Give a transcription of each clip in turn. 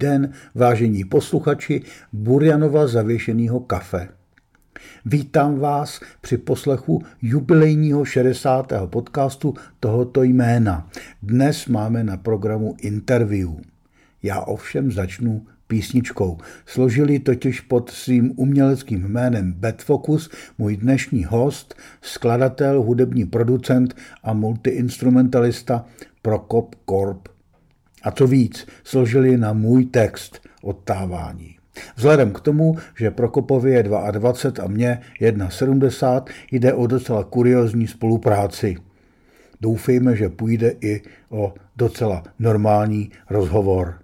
Den, vážení posluchači Burjanova zavěšeného kafe. Vítám vás při poslechu jubilejního 60. podcastu tohoto jména. Dnes máme na programu interview. Já ovšem začnu písničkou. Složili totiž pod svým uměleckým jménem Bad Focus můj dnešní host, skladatel, hudební producent a multiinstrumentalista Prokop Korp a co víc, složili na můj text odtávání. Vzhledem k tomu, že Prokopovi je 22 a mě 1,70, jde o docela kuriozní spolupráci. Doufejme, že půjde i o docela normální rozhovor.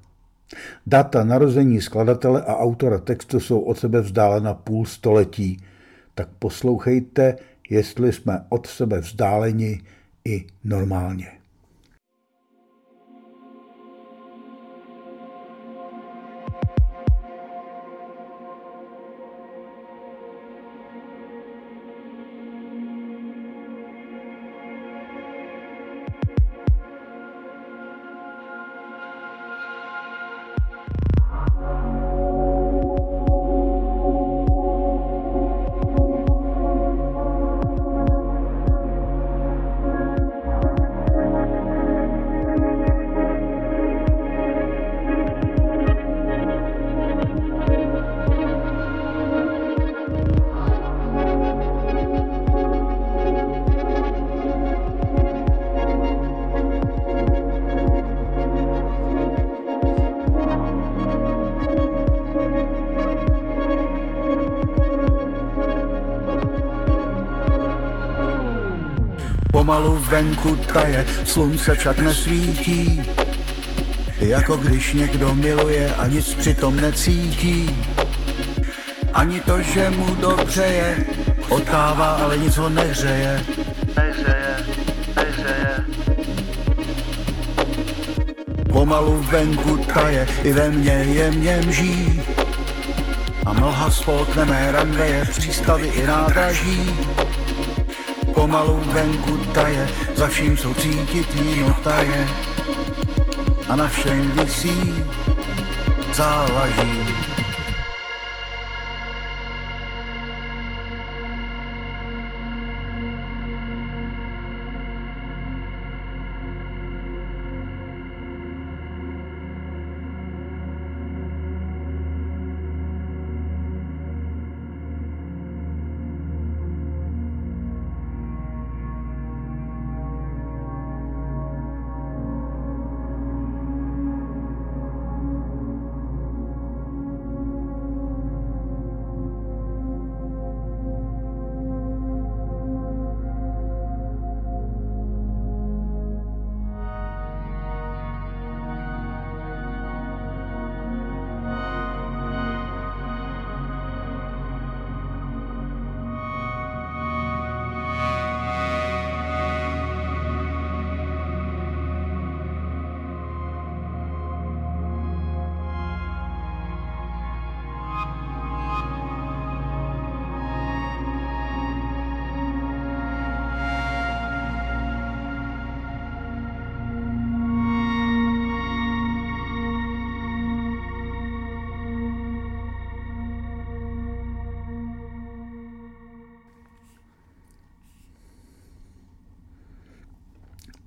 Data narození skladatele a autora textu jsou od sebe vzdálena půl století, tak poslouchejte, jestli jsme od sebe vzdáleni i normálně. Pomalu venku taje, slunce však nesvítí. Jako když někdo miluje a nic přitom necítí. Ani to, že mu dobře je, otává, ale nic ho nehřeje. Nehřeje, nehřeje. Pomalu venku taje, i ve mně je mě mží. A mlha spolkne mé ranveje, přístavy i nádraží pomalu venku taje, za vším jsou cítit taje. A na všem visí závaží.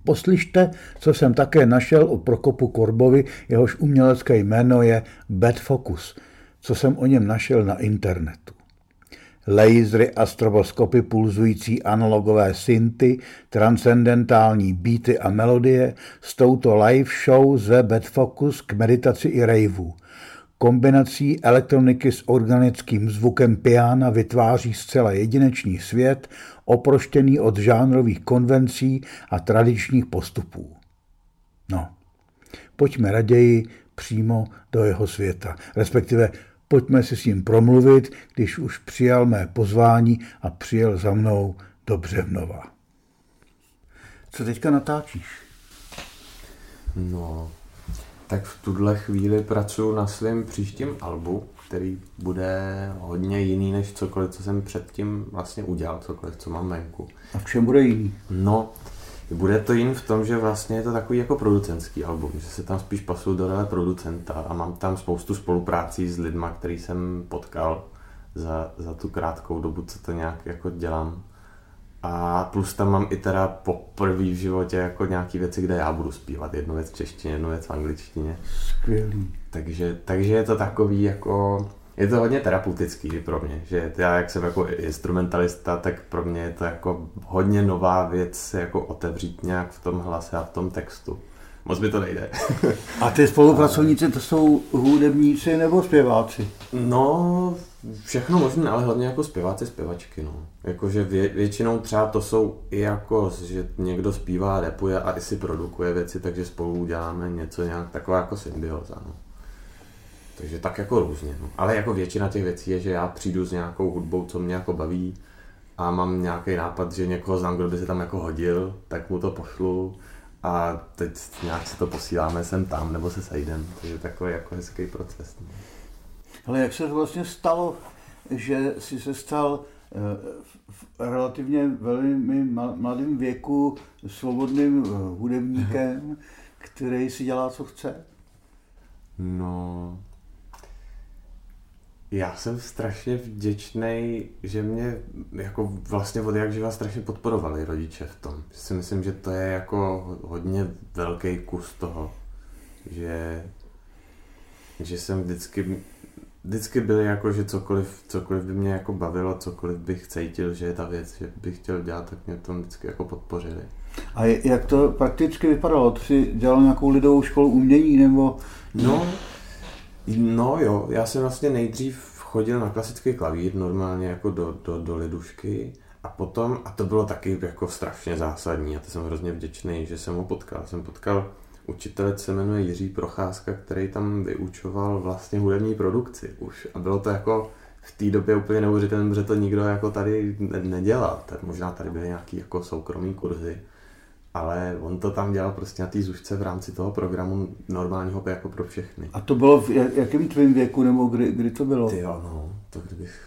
Poslyšte, co jsem také našel o Prokopu Korbovi, jehož umělecké jméno je Bad Focus, co jsem o něm našel na internetu. Lasery a stroboskopy pulzující analogové synty, transcendentální beaty a melodie s touto live show ze Bad Focus k meditaci i raveu. Kombinací elektroniky s organickým zvukem piana vytváří zcela jedinečný svět, oproštěný od žánrových konvencí a tradičních postupů. No, pojďme raději přímo do jeho světa, respektive pojďme si s ním promluvit, když už přijal mé pozvání a přijel za mnou do Břevnova. Co teďka natáčíš? No, tak v tuhle chvíli pracuji na svém příštím albu, který bude hodně jiný než cokoliv, co jsem předtím vlastně udělal, cokoliv, co mám venku. A v čem bude jiný? No, bude to jiný v tom, že vlastně je to takový jako producentský album, že se tam spíš pasuju do role producenta a mám tam spoustu spoluprácí s lidma, který jsem potkal za, za tu krátkou dobu, co to nějak jako dělám. A plus tam mám i teda poprvé v životě jako nějaký věci, kde já budu zpívat. Jednu věc v češtině, jednu věc v angličtině. Skvělý. Takže, takže je to takový jako, je to hodně terapeutický pro mě, že já jak jsem jako instrumentalista, tak pro mě je to jako hodně nová věc jako otevřít nějak v tom hlase a v tom textu. Moc by to nejde. a ty spolupracovníci to jsou hudebníci nebo zpěváci? No, všechno možné, ale hlavně jako zpěváci, zpěvačky, no. Jakože vě, většinou třeba to jsou i jako, že někdo zpívá, repuje a i si produkuje věci, takže spolu děláme něco nějak, taková jako symbioza, no. Takže tak jako různě, no. Ale jako většina těch věcí je, že já přijdu s nějakou hudbou, co mě jako baví a mám nějaký nápad, že někoho znám, kdo by se tam jako hodil, tak mu to pošlu a teď nějak si to posíláme sem tam, nebo se sejdem, takže takový jako hezký proces. No. Ale jak se to vlastně stalo, že jsi se stal eh, v relativně velmi mladém věku svobodným eh, hudebníkem, který si dělá, co chce? No, já jsem strašně vděčný, že mě jako vlastně od jak živa strašně podporovali rodiče v tom. Si myslím, že to je jako hodně velký kus toho, že, že jsem vždycky vždycky byli jako, že cokoliv, cokoliv by mě jako bavilo, cokoliv bych cítil, že je ta věc, že bych chtěl dělat, tak mě to vždycky jako podpořili. A jak to prakticky vypadalo? Ty jsi dělal nějakou lidovou školu umění nebo? No, no jo, já jsem vlastně nejdřív chodil na klasický klavír, normálně jako do, do, do lidušky. A potom, a to bylo taky jako strašně zásadní, a to jsem hrozně vděčný, že jsem ho potkal. Jsem potkal učitele se jmenuje Jiří Procházka, který tam vyučoval vlastně hudební produkci už. A bylo to jako v té době úplně neuvěřitelné, že to nikdo jako tady nedělal. Tak možná tady byly nějaký jako soukromý kurzy, ale on to tam dělal prostě na té zušce v rámci toho programu normálního jako pro všechny. A to bylo v jakém tvém věku, nebo kdy, kdy to bylo? Ty jo, no, to kdybych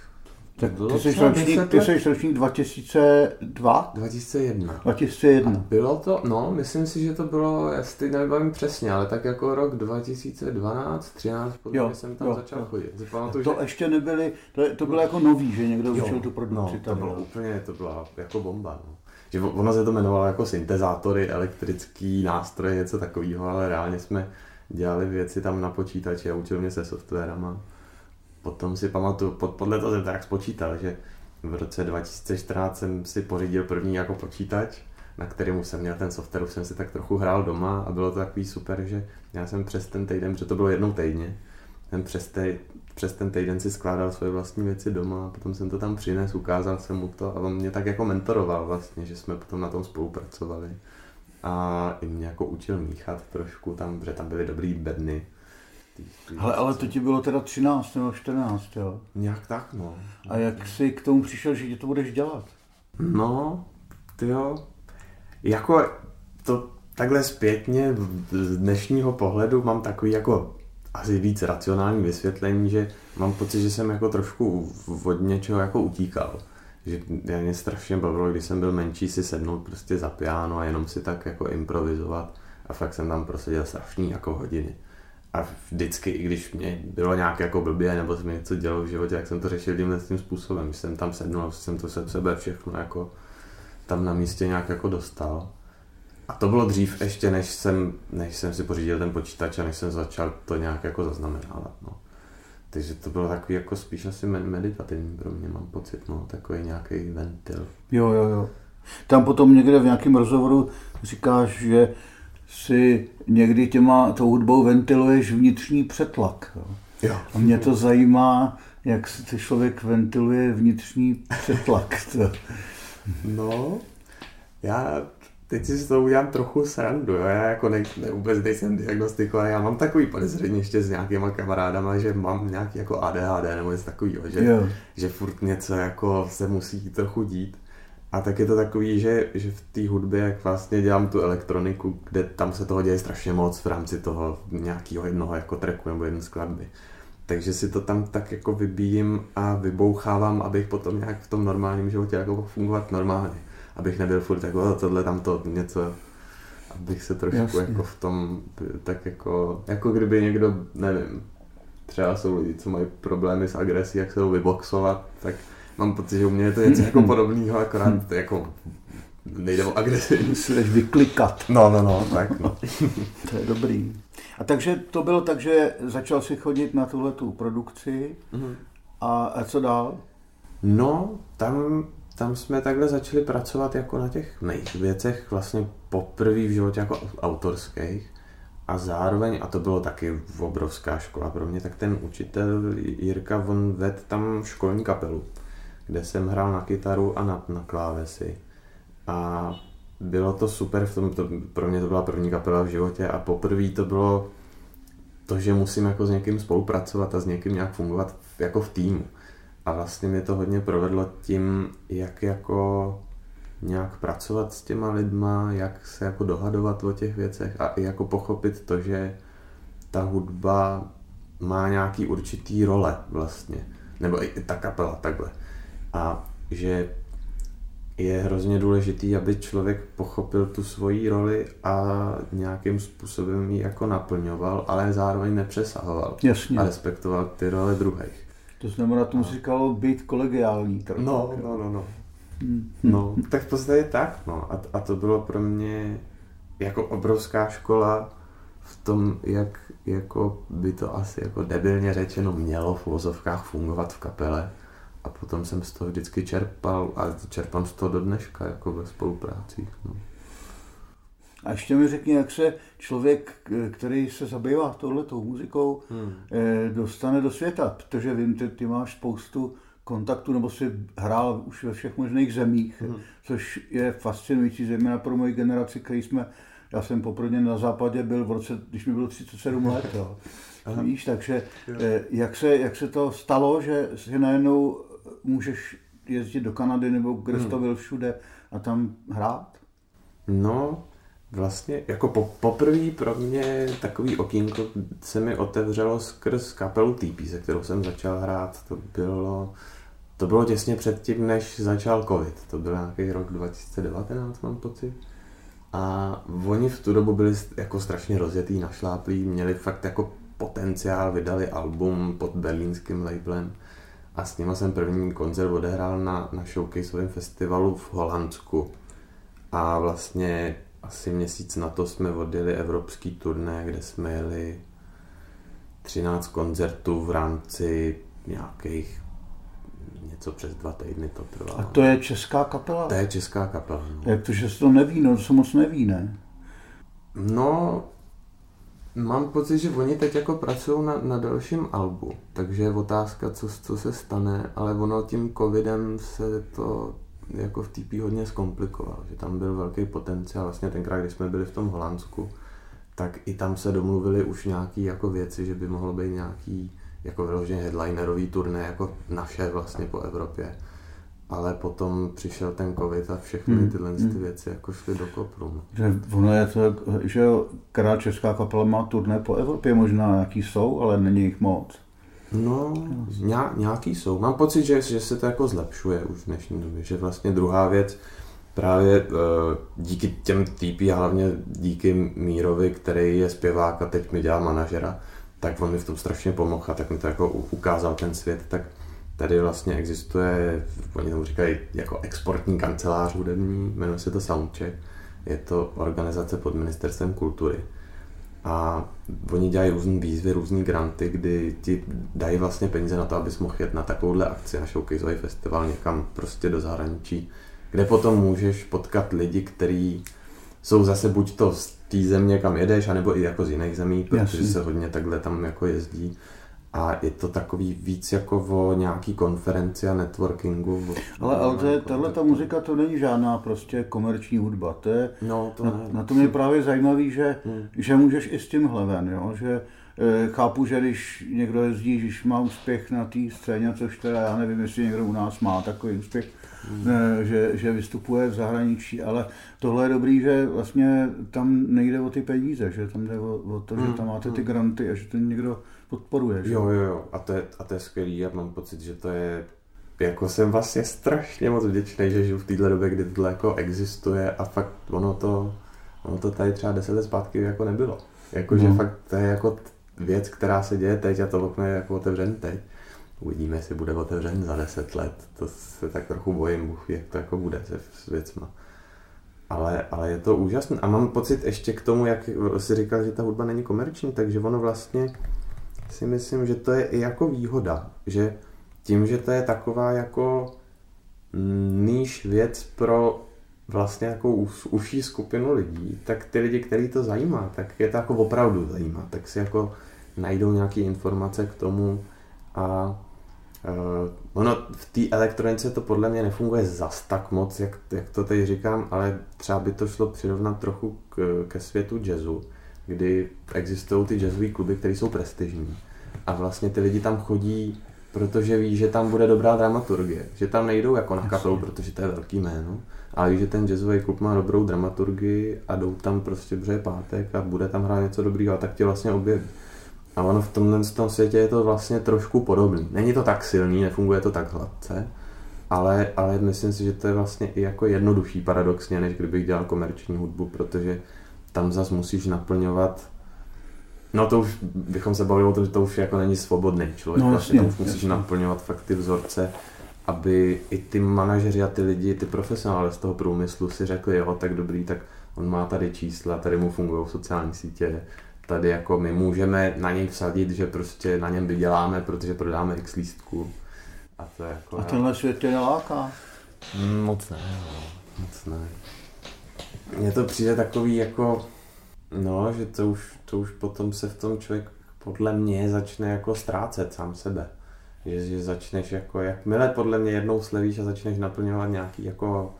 tak ty jsi, ročník, ty jsi ročník 2002? 2001. 2001. A bylo to, no, myslím si, že to bylo, já si teď nevybavím přesně, ale tak jako rok 2012, 13, jo, jsem tam jo, začal jo. chodit. Pamatuju, to že... ještě nebyly, to, to bylo jako nový, že někdo jo, učil tu produkci. No, to bylo úplně, to byla jako bomba. No. Že ono se to jmenovalo jako syntezátory, elektrický nástroje, něco takového, ale reálně jsme dělali věci tam na počítači a učil mě se softwarama potom si pamatuju, pod, podle toho jsem tak spočítal, že v roce 2014 jsem si pořídil první jako počítač, na kterém jsem měl ten software, už jsem si tak trochu hrál doma a bylo to takový super, že já jsem přes ten týden, protože to bylo jednou týdně, jsem přes, tej, přes ten týden si skládal svoje vlastní věci doma a potom jsem to tam přinesl, ukázal jsem mu to a on mě tak jako mentoroval vlastně, že jsme potom na tom spolupracovali a i mě jako učil míchat trošku tam, protože tam byly dobrý bedny, ale, ale to ti bylo teda 13 nebo 14, jo? Nějak tak, no. A jak jsi k tomu přišel, že ti to budeš dělat? No, ty jo. Jako to takhle zpětně z dnešního pohledu mám takový jako asi víc racionální vysvětlení, že mám pocit, že jsem jako trošku od něčeho jako utíkal. Že mě strašně bavilo, když jsem byl menší, si sednout prostě za piano a jenom si tak jako improvizovat. A fakt jsem tam proseděl strašný jako hodiny. A vždycky, i když mě bylo nějak jako blbě, nebo se mi něco dělo v životě, tak jsem to řešil tímhle tím způsobem. Když jsem tam sednul, jsem to se sebe všechno jako tam na místě nějak jako dostal. A to bylo dřív ještě, než jsem, než jsem si pořídil ten počítač a než jsem začal to nějak jako zaznamenávat. No. Takže to bylo takový jako spíš asi meditativní pro mě, mám pocit, no, takový nějaký ventil. Jo, jo, jo. Tam potom někde v nějakém rozhovoru říkáš, že si někdy těma, tou hudbou ventiluješ vnitřní přetlak. Jo. Jo. A mě to zajímá, jak se člověk ventiluje vnitřní přetlak. To. No, já teď si z toho udělám trochu srandu, jo? já jako ne, ne, vůbec nejsem diagnostikovaný, já mám takový podezření ještě s nějakýma kamarádama, že mám nějaký jako ADHD nebo něco takového, že, Jo. že furt něco jako se musí trochu dít. A tak je to takový, že, že v té hudbě, jak vlastně dělám tu elektroniku, kde tam se toho děje strašně moc v rámci toho nějakého jednoho jako tracku nebo jedné skladby. Takže si to tam tak jako vybíjím a vybouchávám, abych potom nějak v tom normálním životě jako fungovat normálně. Abych nebyl furt jako tohle, tam to něco, abych se trošku Jasně. jako v tom, tak jako, jako kdyby někdo, nevím, třeba jsou lidi, co mají problémy s agresí, jak se ho vyboxovat, tak mám pocit, že u mě je to něco jako podobného, akorát to jako nejde o agresi. Musíš vyklikat. No, no, no, tak no. To je dobrý. A takže to bylo tak, že začal si chodit na tuhle tu produkci a, a co dál? No, tam, tam jsme takhle začali pracovat jako na těch mých věcech vlastně poprvé v životě jako autorských a zároveň, a to bylo taky obrovská škola pro mě, tak ten učitel Jirka, on ved tam školní kapelu, kde jsem hrál na kytaru a na, na klávesy. A bylo to super, v tom, to, pro mě to byla první kapela v životě a poprvé to bylo to, že musím jako s někým spolupracovat a s někým nějak fungovat jako v týmu. A vlastně mě to hodně provedlo tím, jak jako nějak pracovat s těma lidma, jak se jako dohadovat o těch věcech a i jako pochopit to, že ta hudba má nějaký určitý role vlastně. Nebo i ta kapela takhle. A že je hrozně důležitý, aby člověk pochopil tu svoji roli a nějakým způsobem ji jako naplňoval, ale zároveň nepřesahoval. Jasně. A respektoval ty role druhých. To znamená, tomu se říkalo být kolegiální. trochu. No, no, no, no. No, tak v podstatě tak, no. A, a to bylo pro mě jako obrovská škola v tom, jak jako by to asi jako debilně řečeno mělo v uvozovkách fungovat v kapele. A potom jsem z toho vždycky čerpal a čerpám z toho do dneška, jako ve spoluprácích. No. A ještě mi řekni, jak se člověk, který se zabývá touhletou muzikou, Hmm. eh, dostane do světa, protože vím, ty, ty máš spoustu kontaktů, nebo si hrál už ve všech možných zemích, Hmm. což je fascinující, zejména pro moji generaci, který jsme, já jsem poprvé na západě byl v roce, když mi bylo 37 let, jo. Víš, takže eh, jak se, jak se to stalo, že si najednou můžeš jezdit do Kanady nebo kde jsi to byl všude a tam hrát? No, vlastně jako po, poprvé pro mě takový okýnko se mi otevřelo skrz kapelu TP, se kterou jsem začal hrát. To bylo, to bylo těsně předtím, než začal covid. To byl nějaký rok 2019, mám pocit. A oni v tu dobu byli jako strašně rozjetý, našláplí, měli fakt jako potenciál, vydali album pod berlínským labelem a s nima jsem první koncert odehrál na, na showcaseovém festivalu v Holandsku. A vlastně asi měsíc na to jsme odjeli evropský turné, kde jsme jeli 13 koncertů v rámci nějakých něco přes dva týdny to trvalo. A to je česká kapela? to je česká kapela. No. Jak to, že se to neví, no to se moc neví, ne? No, mám pocit, že oni teď jako pracují na, na dalším albu, takže je otázka, co, co se stane, ale ono tím covidem se to jako v TP hodně zkomplikovalo, že tam byl velký potenciál, vlastně tenkrát, když jsme byli v tom Holandsku, tak i tam se domluvili už nějaký jako věci, že by mohlo být nějaký jako vyloženě headlinerový turné jako naše vlastně po Evropě. Ale potom přišel ten covid a všechny Hmm, tyhle ty věci jako šly do kopru. no. Že ono je to, že která česká kapela má turné po Evropě, možná nějaký jsou, ale není jich moc. No, ně, nějaký jsou. Mám pocit, že, že se to jako zlepšuje už v dnešní době, že vlastně druhá věc, právě uh, díky těm TP hlavně díky Mírovi, který je zpěvák a teď mi dělá manažera, tak on mi v tom strašně pomohl a tak mi to jako ukázal ten svět, tak tady vlastně existuje, oni tomu říkají jako exportní kancelář hudební, jmenuje se to Soundcheck, je to organizace pod ministerstvem kultury. A oni dělají různé výzvy, různé granty, kdy ti dají vlastně peníze na to, abys mohl jet na takovouhle akci, na showcaseový festival někam prostě do zahraničí, kde potom můžeš potkat lidi, kteří jsou zase buď to z té země, kam jedeš, anebo i jako z jiných zemí, protože Jasně. se hodně takhle tam jako jezdí. A je to takový víc jako o nějaký konferenci a networkingu. Ale, ale to je, tahle ta muzika to není žádná prostě komerční hudba. To je, no, to na, ne. na tom je právě zajímavý, že, hmm. že můžeš i s tímhle ven, jo? že e, chápu, že když někdo jezdí, když má úspěch na té scéně, což teda já nevím, jestli někdo u nás má takový úspěch, hmm. ne, že, že vystupuje v zahraničí, ale tohle je dobrý, že vlastně tam nejde o ty peníze, že tam jde o, o to, hmm. že tam máte ty granty a že to někdo podporuje. Že? Jo, jo, jo. A to, je, a to je skvělý. Já mám pocit, že to je jako jsem vlastně strašně moc vděčný, že žiju v této době, kdy tohle jako existuje a fakt ono to, ono to tady třeba deset let zpátky jako nebylo. Jako, no. že fakt to je jako věc, která se děje teď a to okno je jako otevřen teď. Uvidíme, jestli bude otevřen za deset let. To se tak trochu bojím, Bůh jak to jako bude se s věcma. Ale, ale je to úžasné. A mám pocit ještě k tomu, jak si říkal, že ta hudba není komerční, takže ono vlastně si myslím, že to je i jako výhoda, že tím, že to je taková jako níž věc pro vlastně jako užší skupinu lidí, tak ty lidi, který to zajímá, tak je to jako opravdu zajímá, tak si jako najdou nějaké informace k tomu a uh, ono v té elektronice to podle mě nefunguje zas tak moc, jak, jak to teď říkám, ale třeba by to šlo přirovnat trochu k, ke světu jazzu, kdy existují ty jazzové kluby, které jsou prestižní. A vlastně ty lidi tam chodí, protože ví, že tam bude dobrá dramaturgie. Že tam nejdou jako na kapelu, protože to je velký jméno, ale ví, že ten jazzový klub má dobrou dramaturgii a jdou tam prostě, protože je pátek a bude tam hrát něco dobrýho a tak tě vlastně objeví. A ono v tomhle tom světě je to vlastně trošku podobný. Není to tak silný, nefunguje to tak hladce, ale, ale myslím si, že to je vlastně i jako jednodušší paradoxně, než kdybych dělal komerční hudbu, protože tam zas musíš naplňovat No to už bychom se bavili o tom, že to už jako není svobodný člověk. No, vlastně tam už musíš jasně. naplňovat fakt ty vzorce, aby i ty manažeři a ty lidi, ty profesionály z toho průmyslu si řekli, jo, tak dobrý, tak on má tady čísla, tady mu fungují sociální sítě, tady jako my můžeme na něj vsadit, že prostě na něm vyděláme, protože prodáme x lístků. A to je jako... A tenhle svět tě neláká? Mm, moc ne, no, moc ne. Mně to přijde takový jako, no, že to už, to už potom se v tom člověk podle mě začne jako ztrácet sám sebe. Že, že začneš jako, jakmile podle mě jednou slevíš a začneš naplňovat nějaký jako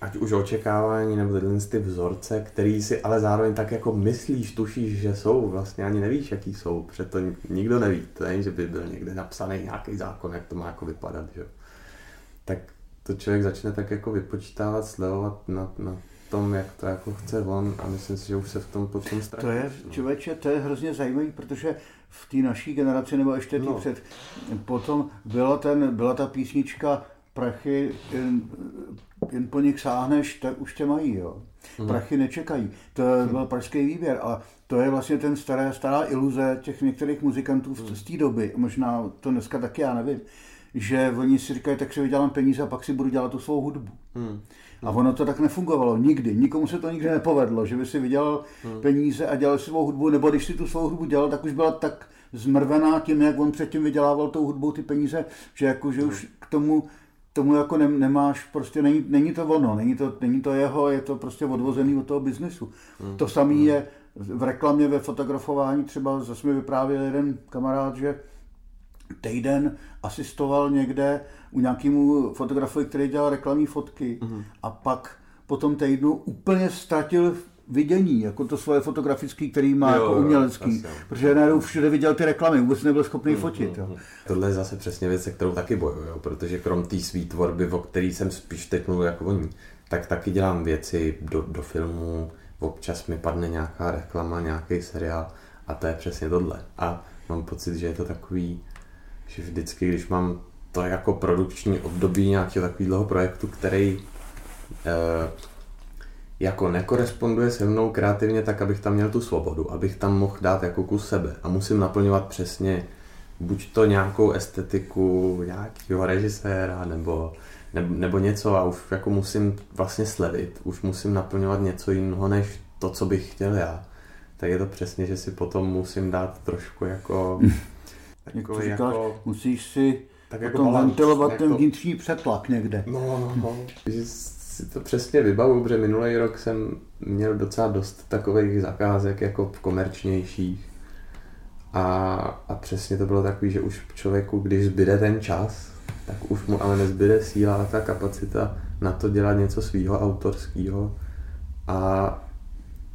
ať už očekávání nebo tyhle ty vzorce, který si ale zároveň tak jako myslíš, tušíš, že jsou, vlastně ani nevíš, jaký jsou, protože to nikdo neví, to není, že by byl někde napsaný nějaký zákon, jak to má jako vypadat, že? Tak to člověk začne tak jako vypočítávat, slevovat na, na tom, jak to jako chce on a myslím si, že už se v tom potom ztratí. To je, člověče, to je hrozně zajímavý, protože v té naší generaci, nebo ještě no. před, potom byla, ten, byla ta písnička Prachy, jen, jen po nich sáhneš, tak už tě mají, jo. Hmm. Prachy nečekají. To byl pražský výběr a to je vlastně ten staré, stará iluze těch některých muzikantů hmm. z té doby, možná to dneska taky, já nevím, že oni si říkají, tak si vydělám peníze a pak si budu dělat tu svou hudbu. Hmm. A ono to tak nefungovalo nikdy. Nikomu se to nikdy nepovedlo, že by si vydělal hmm. peníze a dělal svou hudbu, nebo když si tu svou hudbu dělal, tak už byla tak zmrvená tím, jak on předtím vydělával tou hudbou ty peníze, že jako, že hmm. už k tomu tomu jako ne, nemáš, prostě není, není to ono, není to, není to jeho, je to prostě odvozený od toho biznesu. Hmm. To samé hmm. je v reklamě, ve fotografování, třeba zase mi vyprávěl jeden kamarád, že týden asistoval někde u nějakému fotografovi, který dělal reklamní fotky mm-hmm. a pak po tom týdnu úplně ztratil vidění, jako to svoje fotografické, který má jo, jako umělecký, jo, protože najednou všude viděl ty reklamy, vůbec nebyl schopný mm, fotit. Jo. Mm, Tohle je zase přesně věc, se kterou taky bojuju, protože krom té své tvorby, o který jsem spíš teď mluvil jako oni, tak taky dělám věci do, do filmu, občas mi padne nějaká reklama, nějaký seriál a to je přesně tohle. A mám pocit, že je to takový, že vždycky, když mám to jako produkční období nějakého takového projektu, který eh, jako nekoresponduje se mnou kreativně tak, abych tam měl tu svobodu, abych tam mohl dát jako kus sebe. A musím naplňovat přesně buď to nějakou estetiku nějakého režiséra nebo, nebo, nebo něco. A už jako musím vlastně sledit, už musím naplňovat něco jiného než to, co bych chtěl já. Tak je to přesně, že si potom musím dát trošku jako... Takový říkáš, jako musíš si tak jako potom ventilovat ten vnitřní přetlak někde. No, no, no. Že si to přesně vybavu, protože minulý rok jsem měl docela dost takových zakázek jako v komerčnějších. A, a přesně to bylo takový, že už člověku, když zbyde ten čas, tak už mu ale nezbyde síla a ta kapacita na to dělat něco svýho autorského a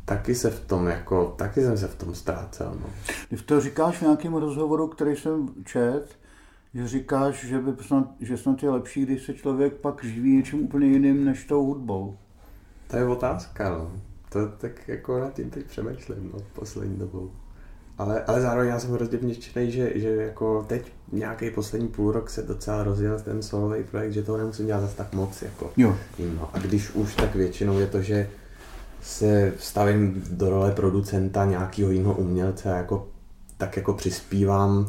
taky se v tom jako, taky jsem se v tom ztrácel. No. Když to říkáš v nějakém rozhovoru, který jsem čet, že říkáš, že, by snad, že snad je lepší, když se člověk pak živí něčím úplně jiným než tou hudbou. To je otázka, no. To tak jako na tím teď přemýšlím, no, poslední dobou. Ale, ale zároveň já jsem hrozně vděčný, že, že jako teď nějaký poslední půl rok se docela rozjel ten solový projekt, že toho nemusím dělat zase tak moc. Jako, jo. No. A když už, tak většinou je to, že se stavím do role producenta nějakého jiného umělce a jako, tak jako přispívám uh,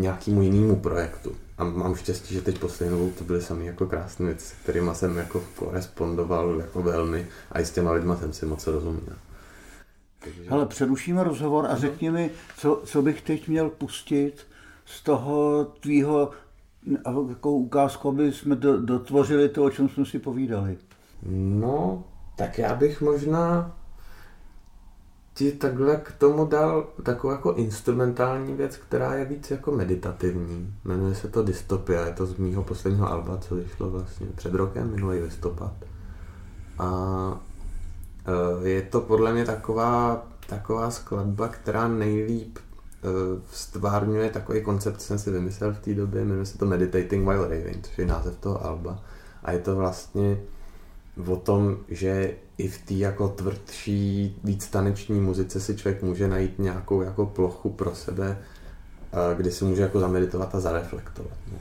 nějakému jinému projektu. A mám štěstí, že teď poslední to byly sami jako krásné věci, s kterými jsem jako korespondoval jako velmi a i s těma lidma jsem si moc rozuměl. Takže... Hele, přerušíme rozhovor a řekni mi, co, co bych teď měl pustit z toho tvýho, jako ukázku, aby jsme do, dotvořili to, o čem jsme si povídali. No, tak já bych možná ti takhle k tomu dal takovou jako instrumentální věc, která je víc jako meditativní. Jmenuje se to Dystopia, je to z mýho posledního alba, co vyšlo vlastně před rokem, minulý listopad. A e, je to podle mě taková, taková skladba, která nejlíp e, stvárňuje takový koncept, jsem si vymyslel v té době, jmenuje se to Meditating While Raving, což je název toho alba. A je to vlastně o tom, že i v té jako tvrdší, víc taneční muzice si člověk může najít nějakou jako plochu pro sebe, kdy si může jako zameditovat a zareflektovat. No.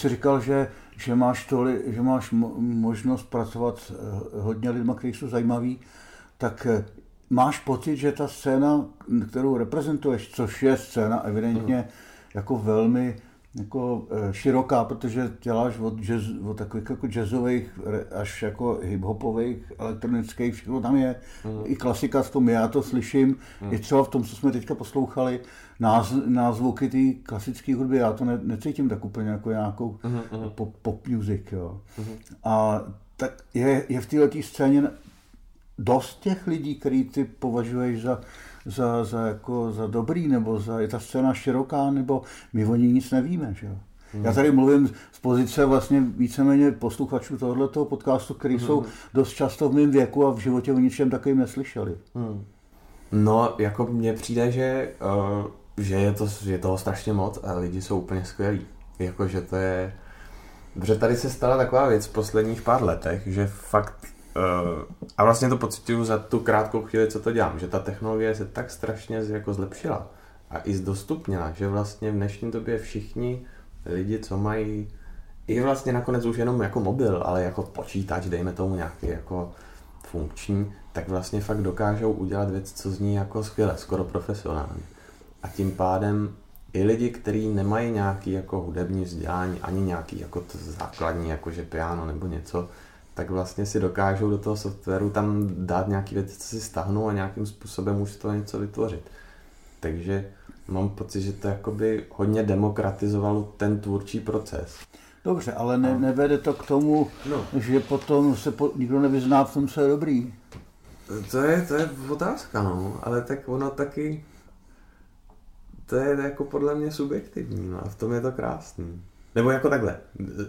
Jsi říkal, že, že máš, toli, že máš možnost pracovat s eh, hodně lidmi, kteří jsou zajímaví, tak eh, máš pocit, že ta scéna, kterou reprezentuješ, což je scéna evidentně mm. jako velmi jako eh, široká, protože děláš od, jazz, od takových jako jazzových až jako hiphopových, elektronických, všechno tam je. Mm. I klasika v tom já to slyším. Mm. I třeba v tom, co jsme teďka poslouchali, náz, názvuky té klasické hudby, já to ne, necítím tak úplně jako nějakou mm. pop, pop music. Jo. Mm. A tak je, je v této scéně dost těch lidí, který ty považuješ za za, za, jako, za dobrý, nebo za, je ta scéna široká, nebo my o ní nic nevíme. Že jo? Hmm. Já tady mluvím z pozice vlastně víceméně posluchačů tohoto podcastu, kteří hmm. jsou dost často v mém věku a v životě o ničem takovým neslyšeli. Hmm. No, jako mně přijde, že, uh, že je, to, je toho strašně moc a lidi jsou úplně skvělí. Jako, že to je... Protože tady se stala taková věc v posledních pár letech, že fakt a vlastně to pocituju za tu krátkou chvíli, co to dělám, že ta technologie se tak strašně jako zlepšila a i zdostupnila, že vlastně v dnešní době všichni lidi, co mají i vlastně nakonec už jenom jako mobil, ale jako počítač, dejme tomu nějaký jako funkční, tak vlastně fakt dokážou udělat věc, co zní jako skvěle, skoro profesionálně. A tím pádem i lidi, kteří nemají nějaký jako hudební vzdělání, ani nějaký jako to základní, jako že piano nebo něco, tak vlastně si dokážou do toho softwaru tam dát nějaké věci, co si stáhnou a nějakým způsobem už to něco vytvořit. Takže mám pocit, že to jakoby hodně demokratizovalo ten tvůrčí proces. Dobře, ale ne, nevede to k tomu, no. že potom se po, nikdo nevyzná v tom, co je dobrý. To je, to je otázka, no, ale tak ono taky, to je jako podle mě subjektivní, no, a v tom je to krásný. Nebo jako takhle,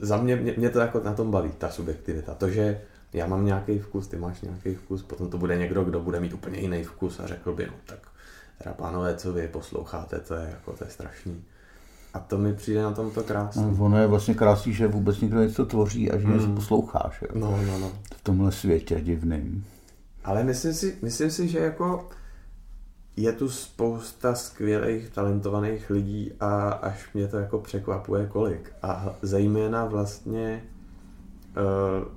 za mě, mě, mě to jako na tom baví, ta subjektivita. To, že já mám nějaký vkus, ty máš nějaký vkus, potom to bude někdo, kdo bude mít úplně jiný vkus a řekl by, no tak teda pánové, co vy posloucháte, to je jako, to je strašný. A to mi přijde na tomto krásné. No, ono je vlastně krásný, že vůbec někdo něco tvoří a že hmm. něco posloucháš. Jo? No, no, no. V tomhle světě divným. Ale myslím si, myslím si, že jako je tu spousta skvělých, talentovaných lidí a až mě to jako překvapuje kolik. A zejména vlastně uh,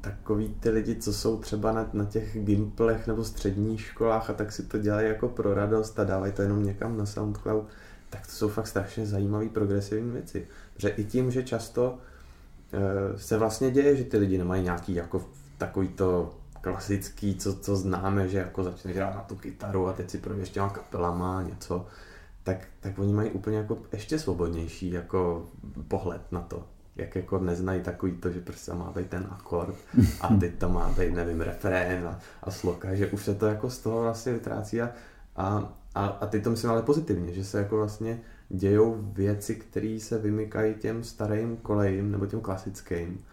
takový ty lidi, co jsou třeba na, na těch gimplech nebo středních školách a tak si to dělají jako pro radost a dávají to jenom někam na SoundCloud, tak to jsou fakt strašně zajímavé progresivní věci. Protože i tím, že často uh, se vlastně děje, že ty lidi nemají nějaký jako takový to klasický, co, co známe, že jako začne hrát na tu kytaru a teď si projde ještě kapelama něco, tak, tak oni mají úplně jako ještě svobodnější jako pohled na to. Jak jako neznají takový to, že prostě má být ten akord a teď tam má být, nevím, refrén a, a sloka, že už se to jako z toho vlastně vytrácí a, a, a, a teď to myslím ale pozitivně, že se jako vlastně dějou věci, které se vymykají těm starým kolejím nebo těm klasickým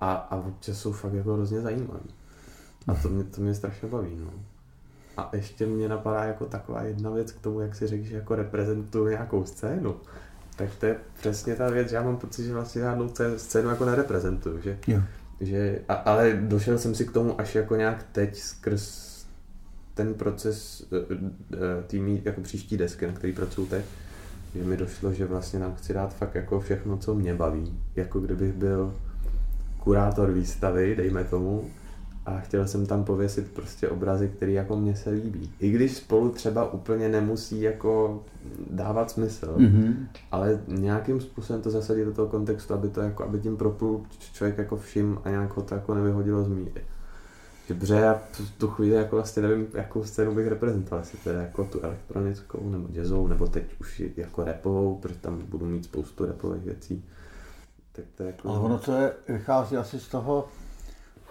a, a občas jsou fakt jako hrozně zajímavé. A to mě, to mě strašně baví, no. A ještě mě napadá jako taková jedna věc k tomu, jak si řekl, že jako reprezentuju nějakou scénu. Tak to je přesně ta věc, že já mám pocit, že vlastně žádnou scénu jako nereprezentuju, že, jo. že a, ale došel jsem si k tomu až jako nějak teď skrz ten proces eh, eh, týmí jako příští desky, na který pracuju teď, že mi došlo, že vlastně nám chci dát fakt jako všechno, co mě baví. Jako kdybych byl kurátor výstavy, dejme tomu, a chtěl jsem tam pověsit prostě obrazy, které jako mně se líbí. I když spolu třeba úplně nemusí jako dávat smysl, mm-hmm. ale nějakým způsobem to zasadit do toho kontextu, aby to jako, aby tím proplul člověk jako všim a nějak ho to jako nevyhodilo z míry. Dobře, já v tu chvíli jako vlastně nevím, jakou scénu bych reprezentoval, jestli teda jako tu elektronickou, nebo jazzovou, nebo teď už jako repovou, protože tam budu mít spoustu repových věcí. Tak to je jako... Ale ono to je, vychází asi z toho,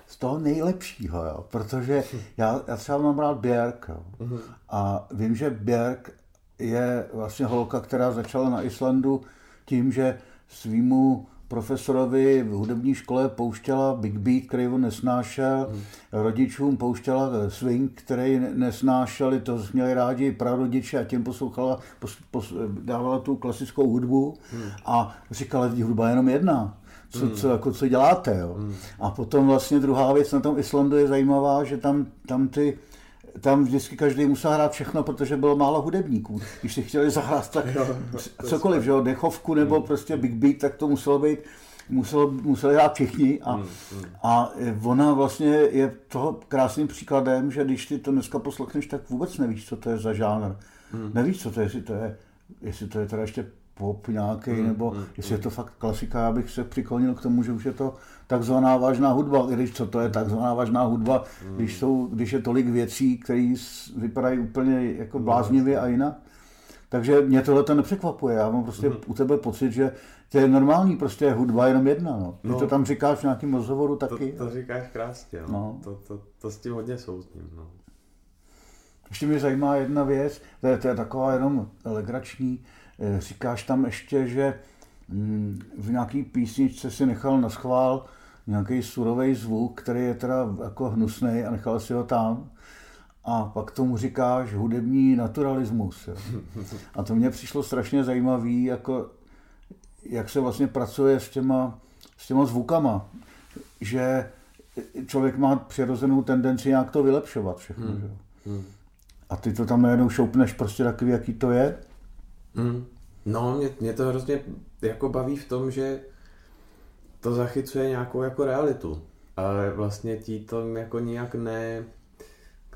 z toho nejlepšího, jo? protože já, já třeba mám rád Björk jo? Uh-huh. a vím, že Björk je vlastně holka, která začala na Islandu tím, že svýmu profesorovi v hudební škole pouštěla Big Beat, který on nesnášel, hmm. rodičům pouštěla swing, který nesnášeli, to měli rádi prarodiče a těm poslouchala, pos, pos, dávala tu klasickou hudbu hmm. a říkala, že hudba je jenom jedna co, hmm. co, jako, co děláte. Jo. Hmm. A potom vlastně druhá věc na tom Islandu je zajímavá, že tam, tam ty tam vždycky každý musel hrát všechno, protože bylo málo hudebníků. Když si chtěli zahrát tak cokoliv, že jo, dechovku nebo hmm. prostě big beat, tak to muselo být musel, museli hrát všichni a, hmm. a ona vlastně je toho krásným příkladem, že když ty to dneska poslechneš, tak vůbec nevíš, co to je za žánr. Hmm. Nevíš, co to je, jestli to je, jestli to je teda ještě pop nějaký, hmm, nebo hmm, jestli hmm. je to fakt klasika, já bych se přiklonil k tomu, že už je to takzvaná vážná hudba, i když co to je takzvaná vážná hudba, hmm. když, jsou, když je tolik věcí, které vypadají úplně jako hmm. bláznivě a jinak. Takže mě tohle to nepřekvapuje. Já mám prostě mm-hmm. u tebe pocit, že to je normální, prostě hudba jenom jedna. No. Ty no, to tam říkáš v nějakém rozhovoru taky. To, to říkáš krásně. No. No. To, to, to, s tím hodně souzním. No. Ještě mě zajímá jedna věc, to je, to je taková jenom legrační. Eh, říkáš tam ještě, že mm, v nějaký písničce si nechal na schvál nějaký surový zvuk, který je teda jako hnusný a nechal si ho tam a pak tomu říkáš hudební naturalismus. Jo. A to mě přišlo strašně zajímavý, jako, jak se vlastně pracuje s těma, s těma zvukama, že člověk má přirozenou tendenci nějak to vylepšovat všechno. Hmm. Že? Hmm. A ty to tam najednou šoupneš prostě takový, jaký to je? Hmm. No, mě, mě to hrozně jako baví v tom, že to zachycuje nějakou jako realitu. Ale vlastně ti to jako nijak ne,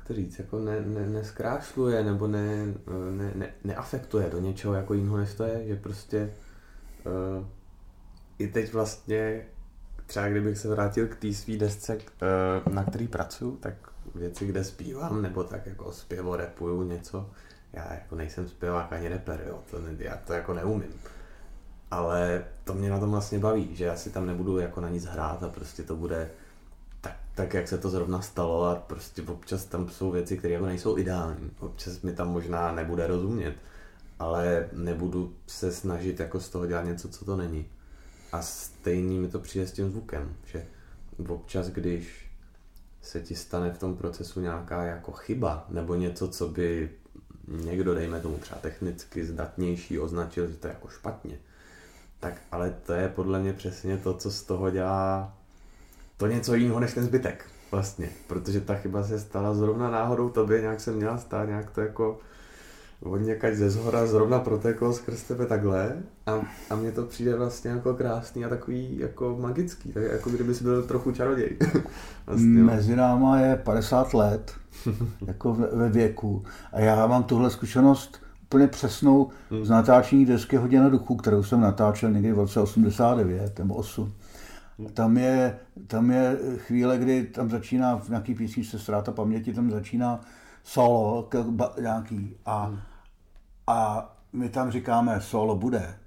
to říct, jako ne, ne, neskrášluje nebo ne, ne, ne, neafektuje do něčeho jako jiného, než to je, že prostě uh, i teď vlastně třeba kdybych se vrátil k té svý desce, uh, na který pracuji, tak věci, kde zpívám, nebo tak jako zpěvo, repuju něco, já jako nejsem zpěvák ani reper, jo, to, já to jako neumím. Ale to mě na tom vlastně baví, že já si tam nebudu jako na nic hrát a prostě to bude tak, tak jak se to zrovna stalo a prostě občas tam jsou věci, které jako nejsou ideální. Občas mi tam možná nebude rozumět, ale nebudu se snažit jako z toho dělat něco, co to není. A stejný mi to přijde s tím zvukem, že občas, když se ti stane v tom procesu nějaká jako chyba, nebo něco, co by někdo, dejme tomu třeba technicky zdatnější, označil, že to je jako špatně, tak ale to je podle mě přesně to, co z toho dělá to něco jiného než ten zbytek vlastně, protože ta chyba se stala zrovna náhodou tobě, nějak se měla stát, nějak to jako od někať ze zhora zrovna proteklo skrz tebe takhle a, a mně to přijde vlastně jako krásný a takový jako magický, tak jako kdyby jsi byl trochu čaroděj. vlastně, Mezi náma je 50 let, jako ve věku a já mám tuhle zkušenost úplně přesnou z natáčení desky Hodina duchu, kterou jsem natáčel někdy v roce 89 nebo 8. Tam je, tam je chvíle, kdy tam začíná v nějaký písničce Ztráta paměti, tam začíná solo nějaký a, a my tam říkáme solo bude.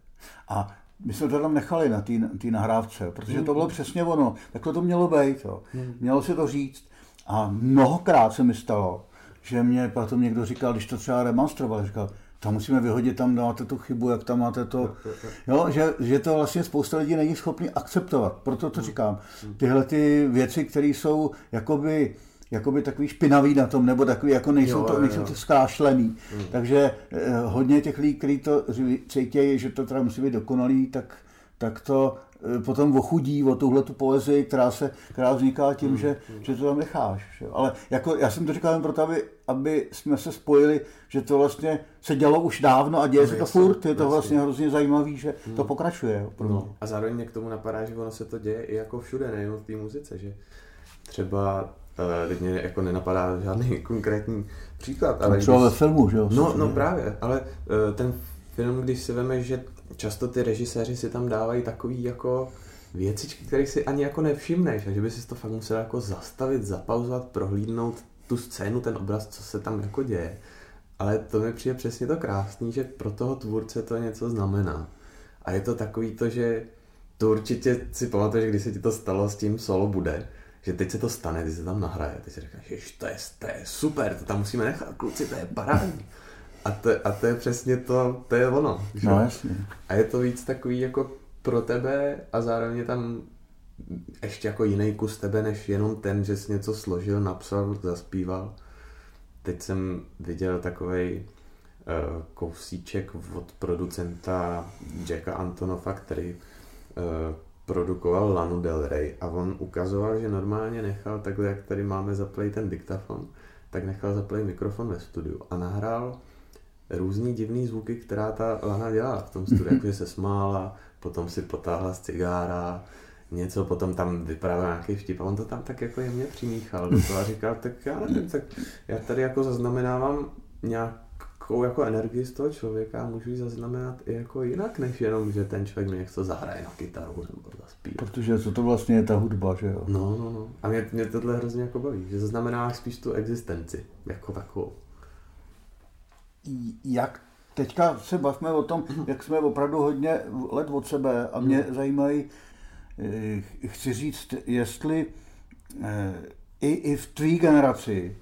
A my jsme to tam nechali na té nahrávce, protože to bylo přesně ono. Tak to mělo být. Jo. Mělo se to říct. A mnohokrát se mi stalo, že mě potom někdo říkal, když to třeba remonstroval, říkal, tam musíme vyhodit, tam dáte tu chybu, jak tam máte to, jo, že, že to vlastně spousta lidí není schopný akceptovat, proto to říkám. Tyhle ty věci, které jsou jakoby, jakoby takový špinavý na tom, nebo takový, jako nejsou, jo, to, nejsou to zkrášlený. Hmm. Takže eh, hodně těch lidí, kteří to cítějí, že to teda musí být dokonalý, tak, tak to Eh, potom ochudí o tuhle tu poezii, která, se, která vzniká tím, hmm. že, že to tam necháš. Že? Ale jako, já jsem to říkal jen proto, aby, aby jsme se spojili, že to vlastně se dělo už dávno a děje no, se to furt. Je to jasný. vlastně hrozně zajímavé, že hmm. to pokračuje. No. A zároveň mě k tomu napadá, že ono se to děje i jako všude, nejen v té muzice, že třeba teď mě jako nenapadá žádný konkrétní příklad. Ale třeba když... ve filmu, že jo? No, no právě, ale eh, ten film, když si veme, že často ty režiséři si tam dávají takový jako věcičky, které si ani jako nevšimneš, a že by si to fakt musel jako zastavit, zapauzovat, prohlídnout tu scénu, ten obraz, co se tam jako děje. Ale to mi přijde přesně to krásný, že pro toho tvůrce to něco znamená. A je to takový to, že to určitě si pamatuješ, když se ti to stalo s tím solo bude, že teď se to stane, ty se tam nahraje, ty si říkáš, že to je, to je super, to tam musíme nechat, kluci, to je parádní. A to, a to je přesně to, to je ono. Že? No jasně. A je to víc takový jako pro tebe a zároveň tam ještě jako jiný kus tebe, než jenom ten, že jsi něco složil, napsal, zaspíval. Teď jsem viděl takový uh, eh, kousíček od producenta Jacka Antonova, který uh, produkoval Lanu Del Rey a on ukazoval, že normálně nechal takhle, jak tady máme zaplay ten diktafon, tak nechal zapojit mikrofon ve studiu a nahrál různý divný zvuky, která ta Lana dělala v tom studiu, jakože se smála, potom si potáhla z cigára, něco, potom tam vyprávěl nějaký vtip a on to tam tak jako jemně přimíchal do toho a říkal, tak já nevím, tak já tady jako zaznamenávám nějakou jako energii z toho člověka můžu ji zaznamenat i jako jinak, než jenom, že ten člověk mi něco zahraje na kytaru nebo zaspívá. Protože co to vlastně je ta hudba, že jo? No, no, no. A mě, mě tohle hrozně jako baví, že zaznamenáš spíš tu existenci, jako takovou. Jak teďka se bavíme o tom, jak jsme opravdu hodně let od sebe a mě zajímají, eh, chci říct, jestli eh, i, i v tvý generaci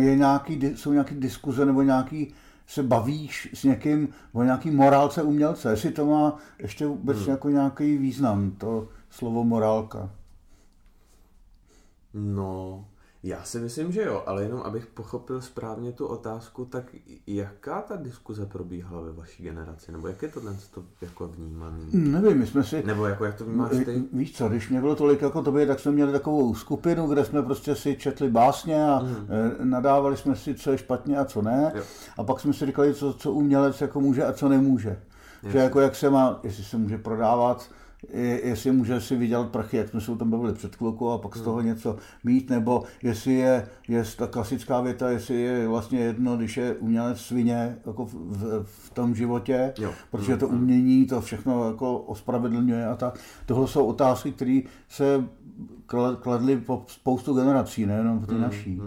je nějaký, jsou nějaké diskuze nebo nějaký se bavíš s někým o nějaký morálce umělce, jestli to má ještě vůbec hmm. jako nějaký význam, to slovo morálka. No, já si myslím, že jo, ale jenom abych pochopil správně tu otázku, tak jaká ta diskuze probíhala ve vaší generaci? Nebo jak je to dnes to jako vnímaný? Nevím, my jsme si... Nebo jako jak to vnímáš ty? Víš co, když mě bylo tolik jako tobě, tak jsme měli takovou skupinu, kde jsme prostě si četli básně a mm. nadávali jsme si, co je špatně a co ne. Jo. A pak jsme si říkali, co, co umělec jako může a co nemůže. Že jako jak se má, jestli se může prodávat, jestli může si vydělat prachy, jak jsme se o tom bavili před chvilkou, a pak z toho něco mít, nebo jestli je, je ta klasická věta, jestli je vlastně jedno, když je umělec svině jako v, v, v tom životě, Jo. protože to umění to všechno jako ospravedlňuje a tak. Tohle jsou otázky, které se kla- kladly po spoustu generací, nejenom v té naší.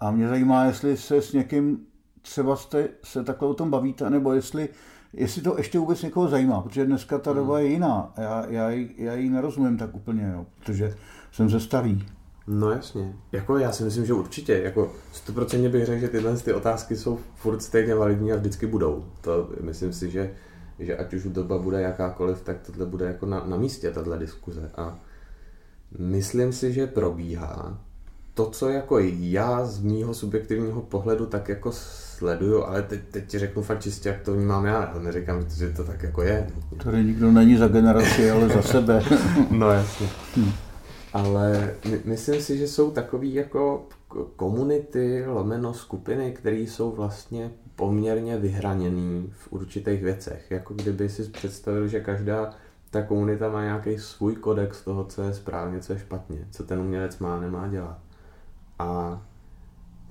A mě zajímá, jestli se s někým třeba jste se takhle o tom bavíte, nebo jestli, jestli to ještě vůbec někoho zajímá, protože dneska ta doba je jiná. a Já, já, já jí nerozumím tak úplně, jo, protože jsem ze starý. No jasně. Jako já si myslím, že určitě. Jako 100% bych řekl, že tyhle ty otázky jsou furt stejně validní a vždycky budou. To myslím si, že, že ať už doba bude jakákoliv, tak tohle bude jako na, na místě, tahle diskuze. A myslím si, že probíhá. To, co jako já z mýho subjektivního pohledu tak jako sleduju, ale teď, teď ti řeknu fakt čistě, jak to vnímám já. Já neříkám, že to tak jako je. Tady nikdo není za generaci, ale za sebe. No jasně. Ale my, myslím si, že jsou takový jako komunity, lomeno skupiny, které jsou vlastně poměrně vyhraněný v určitých věcech. Jako kdyby si představil, že každá ta komunita má nějaký svůj kodex toho, co je správně, co je špatně, co ten umělec má, nemá dělat. A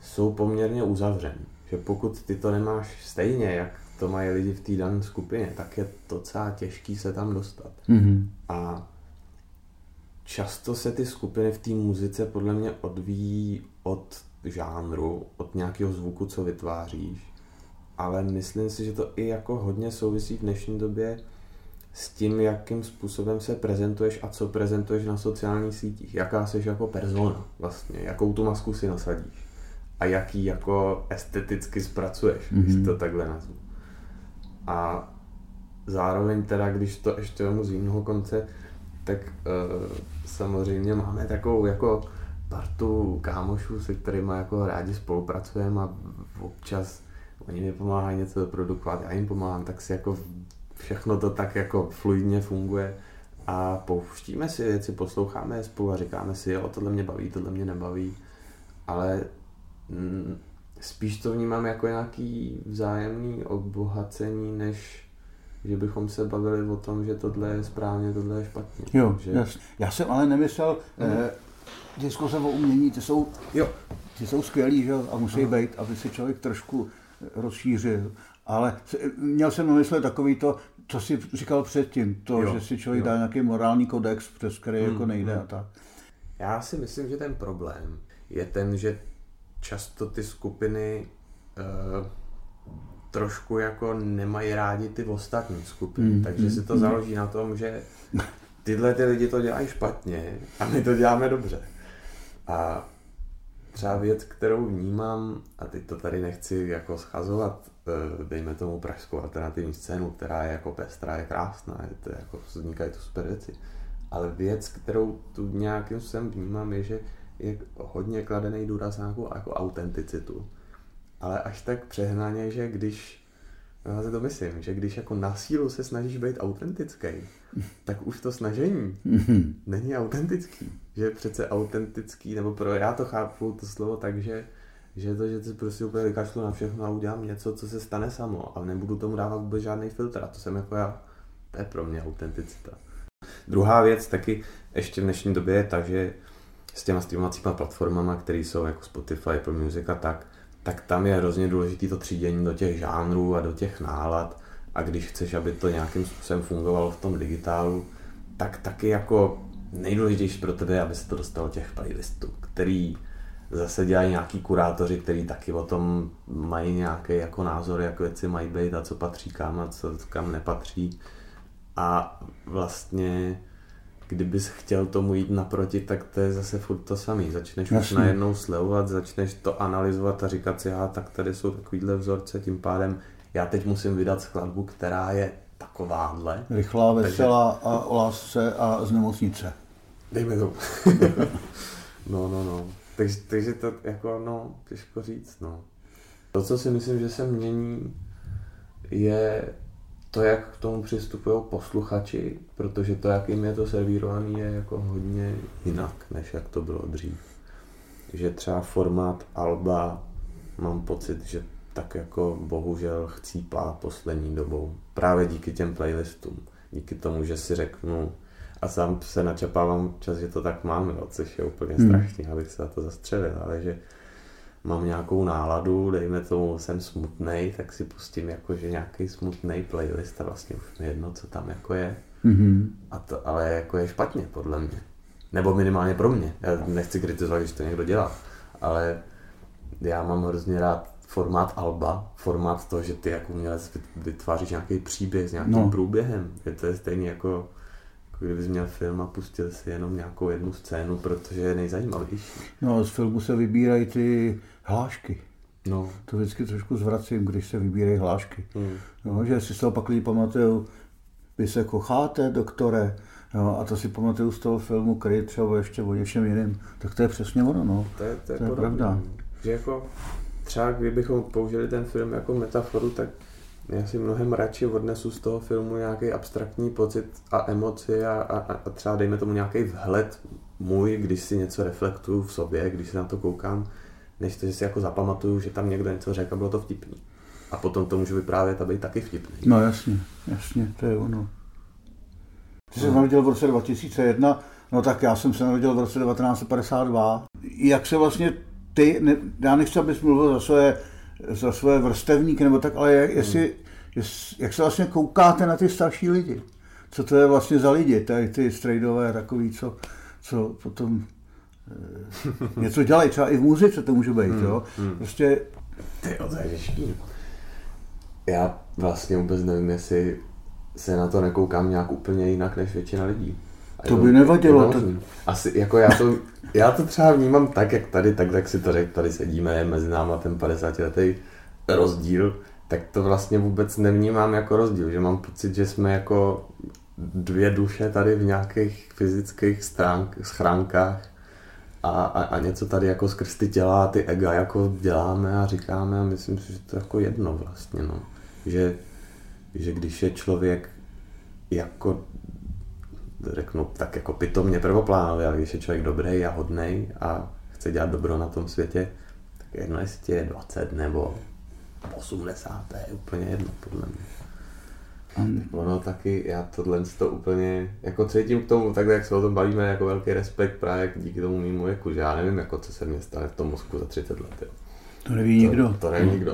jsou poměrně uzavřen. Že pokud ty to nemáš stejně, jak to mají lidi v té dané skupině, tak je docela těžký se tam dostat. Mhm. A často se ty skupiny v té muzice podle mě odvíjí od žánru, od nějakého zvuku, co vytváříš. Ale myslím si, že to i jako hodně souvisí v dnešní době s tím, jakým způsobem se prezentuješ a co prezentuješ na sociálních sítích. Jaká jsi jako persona vlastně, jakou tu masku si nasadíš a jaký jako esteticky zpracuješ, mm-hmm. když to takhle nazvu. A zároveň teda, když to ještě vemu z jiného konce, tak uh, samozřejmě máme takovou jako partu kámošů, se kterými jako rádi spolupracujeme a občas oni mi pomáhají něco produkovat, já jim pomáhám, tak si jako všechno to tak jako fluidně funguje a pouštíme si věci, posloucháme je spolu a říkáme si, jo, tohle mě baví, tohle mě nebaví, ale mm, spíš to vnímám jako nějaký vzájemný obohacení, než že bychom se bavili o tom, že tohle je správně, tohle je špatně. Jo, že... jasně. Já jsem ale nemyslel, eh, diskuse o umění, ty jsou, Jo. ty jsou skvělý, že a musí být, aby si člověk trošku rozšířil. Ale měl jsem na mysli takový to, co jsi říkal předtím, to, Jo, že si člověk jo. dá nějaký morální kodex, přes který jako nejde a tak. Já si myslím, že ten problém je ten, že často ty skupiny uh, trošku jako nemají rádi ty ostatní skupiny, mm, takže si to založí na tom, že tyhle ty lidi to dělají špatně a my to děláme dobře. A třeba věc, kterou vnímám, a teď to tady nechci jako schazovat, dejme tomu pražskou alternativní scénu, která je jako pestrá, je krásná, je to jako, vznikají tu super věci. Ale věc, kterou tu nějakým způsobem vnímám, je, že je hodně kladený důraz na nějakou jako autenticitu. Ale až tak přehnaně, že když já si to myslím, že když jako na sílu se snažíš být autentický, tak už to snažení není autentický. Že přece autentický, nebo pro já to chápu to slovo tak, že Že to, že ty prostě úplně vykašlu na všechno a udělám něco, co se stane samo. A nebudu tomu dávat vůbec žádný filtr. A to jsem jako já, to je pro mě autenticita. Druhá věc taky ještě v dnešní době je ta, že s těma streamovacíma platformama, které jsou jako Spotify, Apple Music a tak, tak tam je hrozně důležité to třídění do těch žánrů a do těch nálad. A když chceš, aby to nějakým způsobem fungovalo v tom digitálu, tak taky jako nejdůležitější pro tebe, aby se to dostalo těch playlistů, který zase dělají nějaký kurátoři, který taky o tom mají nějaký jako názor, jak věci mají být a co patří kam a co kam nepatří. A vlastně kdybys chtěl tomu jít naproti, tak to je zase furt to samý. Začneš Jasně. už najednou slevovat, začneš to analyzovat a říkat si, aha, tak tady jsou takovýhle vzorce, tím pádem já teď musím vydat skladbu, která je takováhle. Rychlá, veselá Takže... a o lásce a z nemocnice. Dejme to. no, no, no. Takže, takže to jako, no, těžko říct, no. To, co si myslím, že se mění, je to, jak k tomu přistupují posluchači, protože to, jak jim je to servírované, je jako hodně jinak, než jak to bylo dřív. Že třeba formát Alba, mám pocit, že tak jako bohužel chcípá poslední dobou. Právě díky těm playlistům. Díky tomu, že si řeknu, a sám se načapávám čas, že to tak mám, jo, což je úplně hmm. strašný, abych se za to zastřelil, ale že mám nějakou náladu, dejme tomu, jsem smutný, tak si pustím jakože nějaký smutný playlist a vlastně už mi jedno, co tam jako je. Mm-hmm. A to ale jako je špatně, podle mě. Nebo minimálně pro mě. Já nechci kritizovat, když to někdo dělá, ale já mám hrozně rád formát alba, formát toho, že ty jako umělec vytváříš nějaký příběh s nějakým no. průběhem. Je to je stejně jako jako kdybys měl film a pustil si jenom nějakou jednu scénu, protože je nejzajímavější. No z filmu se vybírají ty hlášky. No. To vždycky trošku zvracím, když se vybírají hlášky. Hmm. No, že si z toho pak lidi pamatují, vy se kocháte, doktore, No, a to si pamatuju z toho filmu, který třeba ještě o něčem jiném. Tak to je přesně ono, no. To je, to je, to je pravda. Že jako třeba kdybychom použili ten film jako metaforu, tak já si mnohem radši odnesu z toho filmu nějaký abstraktní pocit a emoci a, a, a třeba dejme tomu nějaký vhled můj, když si něco reflektuju v sobě, když se na to koukám, než to, že si jako zapamatuju, že tam někdo něco řekl a bylo to vtipný. A potom to můžu vyprávět a být taky vtipný. No jasně, jasně, to je ono. Ty jsi no. narodil v roce 2001, no tak já jsem se narodil v roce 1952. Jak se vlastně ty, ne, já nechci, abys mluvil za své za své vrstevníky nebo tak, ale jak, jestli, hmm. jest, jak se vlastně koukáte na ty starší lidi? Co to je vlastně za lidi, tady ty strejdové takový, co, co potom e, něco dělají, třeba i v muzice to může být, hmm. jo? Hmm. Prostě... Ty to je těžký. Já vlastně vůbec nevím, jestli se na to nekoukám nějak úplně jinak než většina lidí. To by nevadilo. To... Asi, jako já to, já to třeba vnímám tak, jak tady, tak, tak si to řekl, tady sedíme, mezi náma ten 50 letý rozdíl, tak to vlastně vůbec nevnímám jako rozdíl, že mám pocit, že jsme jako dvě duše tady v nějakých fyzických stránk, schránkách a, a, a něco tady jako skrz ty těla ty ega jako děláme a říkáme a myslím si, že to je jako jedno vlastně, no. Že, že když je člověk jako řeknu tak jako pitomně prvoplánově, ale když je člověk dobrý a hodný a chce dělat dobro na tom světě, tak jedno jestli je 20 nebo 80, to je úplně jedno podle mě. Ono taky, já tohle to úplně, jako cítím k tomu, takhle jak se o tom bavíme, jako velký respekt právě díky tomu mýmu věku, že já nevím, jako co se mě stane v tom mozku za 30 let. Jo. To neví nikdo. To, to neví nikdo.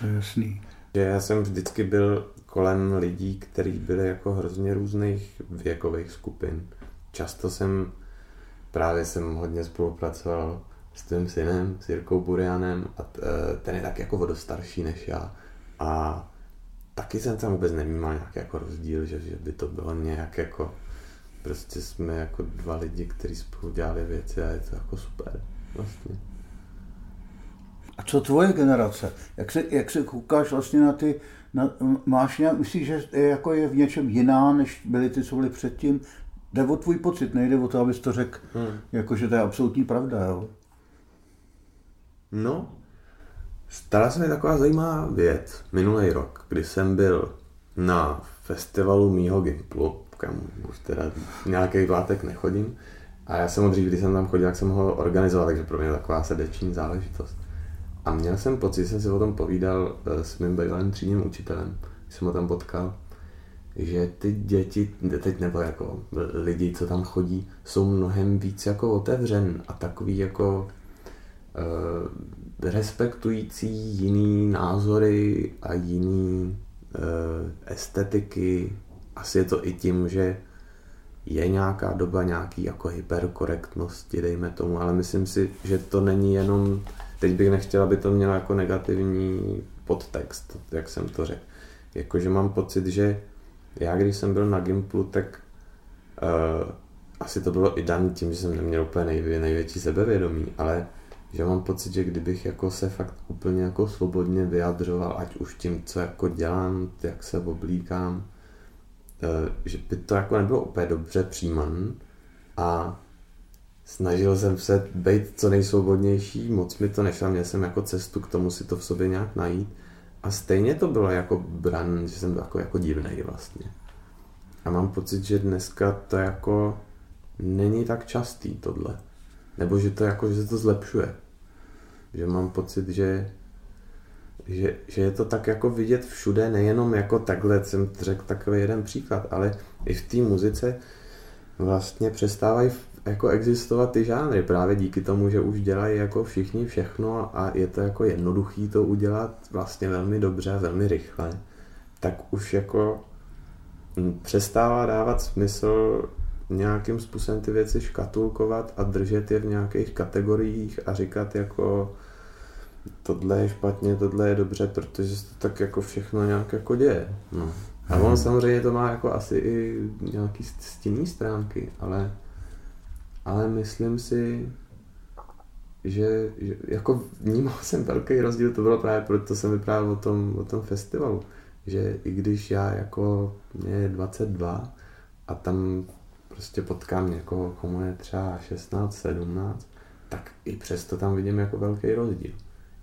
to je jasný. Že já jsem vždycky byl kolem lidí, kteří byli jako hrozně různých věkových skupin. Často jsem, právě jsem hodně spolupracoval s tvým synem, s Jirkou Burianem a e, ten je tak jako vodo starší než já. A taky jsem tam vůbec nevnímal nějaký jako rozdíl, že, že by to bylo nějak jako prostě jsme jako dva lidi, kteří spolu dělali věci a je to jako super vlastně. A co tvoje generace? Jak se, jak se koukáš vlastně na ty na, máš nějak, myslíš, že je, jako je v něčem jiná, než byly ty, co byly předtím? Jde o tvůj pocit, nejde o to, abys to řekl, hmm. jako, že to je absolutní pravda, jo? No, stala se mi taková zajímavá věc minulý rok, kdy jsem byl na festivalu mýho Gimplu, kam už teda nějaký látek nechodím, a já jsem ho dřív, když jsem tam chodil, jak jsem ho organizoval, takže pro mě taková srdeční záležitost. A měl jsem pocit, jsem si o tom povídal eh, s mým bývalým třídním učitelem, jsem ho tam potkal, že ty děti, teď nebo jako lidi, co tam chodí, jsou mnohem víc jako otevřen a takový jako uh, respektující jiný názory a jiný uh, estetiky. Asi je to i tím, že je nějaká doba nějaký jako hyperkorektnosti, dejme tomu, ale myslím si, že to není jenom, teď bych nechtěl, aby to mělo jako negativní podtext, jak jsem to řekl. Jakože mám pocit, že já když jsem byl na Gimplu, tak uh, asi to bylo i dan tím, že jsem neměl úplně nejvě, největší sebevědomí, ale že mám pocit, že kdybych jako se fakt úplně jako svobodně vyjadřoval, ať už tím, co jako dělám, jak se oblíkám, uh, že by to jako nebylo úplně dobře přijíman a snažil jsem se být co nejsvobodnější, moc mi to nešlo, měl jsem jako cestu k tomu si to v sobě nějak najít a stejně to bylo jako bran, že jsem jako, jako divnej vlastně. A mám pocit, že dneska to jako není tak častý tohle. Nebo že to jako, že se to zlepšuje. Že mám pocit, že, že, že je to tak jako vidět všude, nejenom jako takhle jsem řekl takový jeden příklad, ale i v té muzice vlastně přestávají jako existovat ty žánry právě díky tomu, že už dělají jako všichni všechno a je to jako jednoduchý to udělat vlastně velmi dobře a velmi rychle, tak už jako přestává dávat smysl nějakým způsobem ty věci škatulkovat a držet je v nějakých kategoriích a říkat jako tohle je špatně, tohle je dobře, protože se to tak jako všechno nějak jako děje. No. A on samozřejmě to má jako asi i nějaký stinný stránky, ale ale myslím si, že, že jako vnímal jsem velký rozdíl, to bylo právě proto jsem vyprávěl o tom, o tom festivalu, že i když já jako mě je 22 a tam prostě potkám někoho, komu je třeba 16, 17, tak i přesto tam vidím jako velký rozdíl.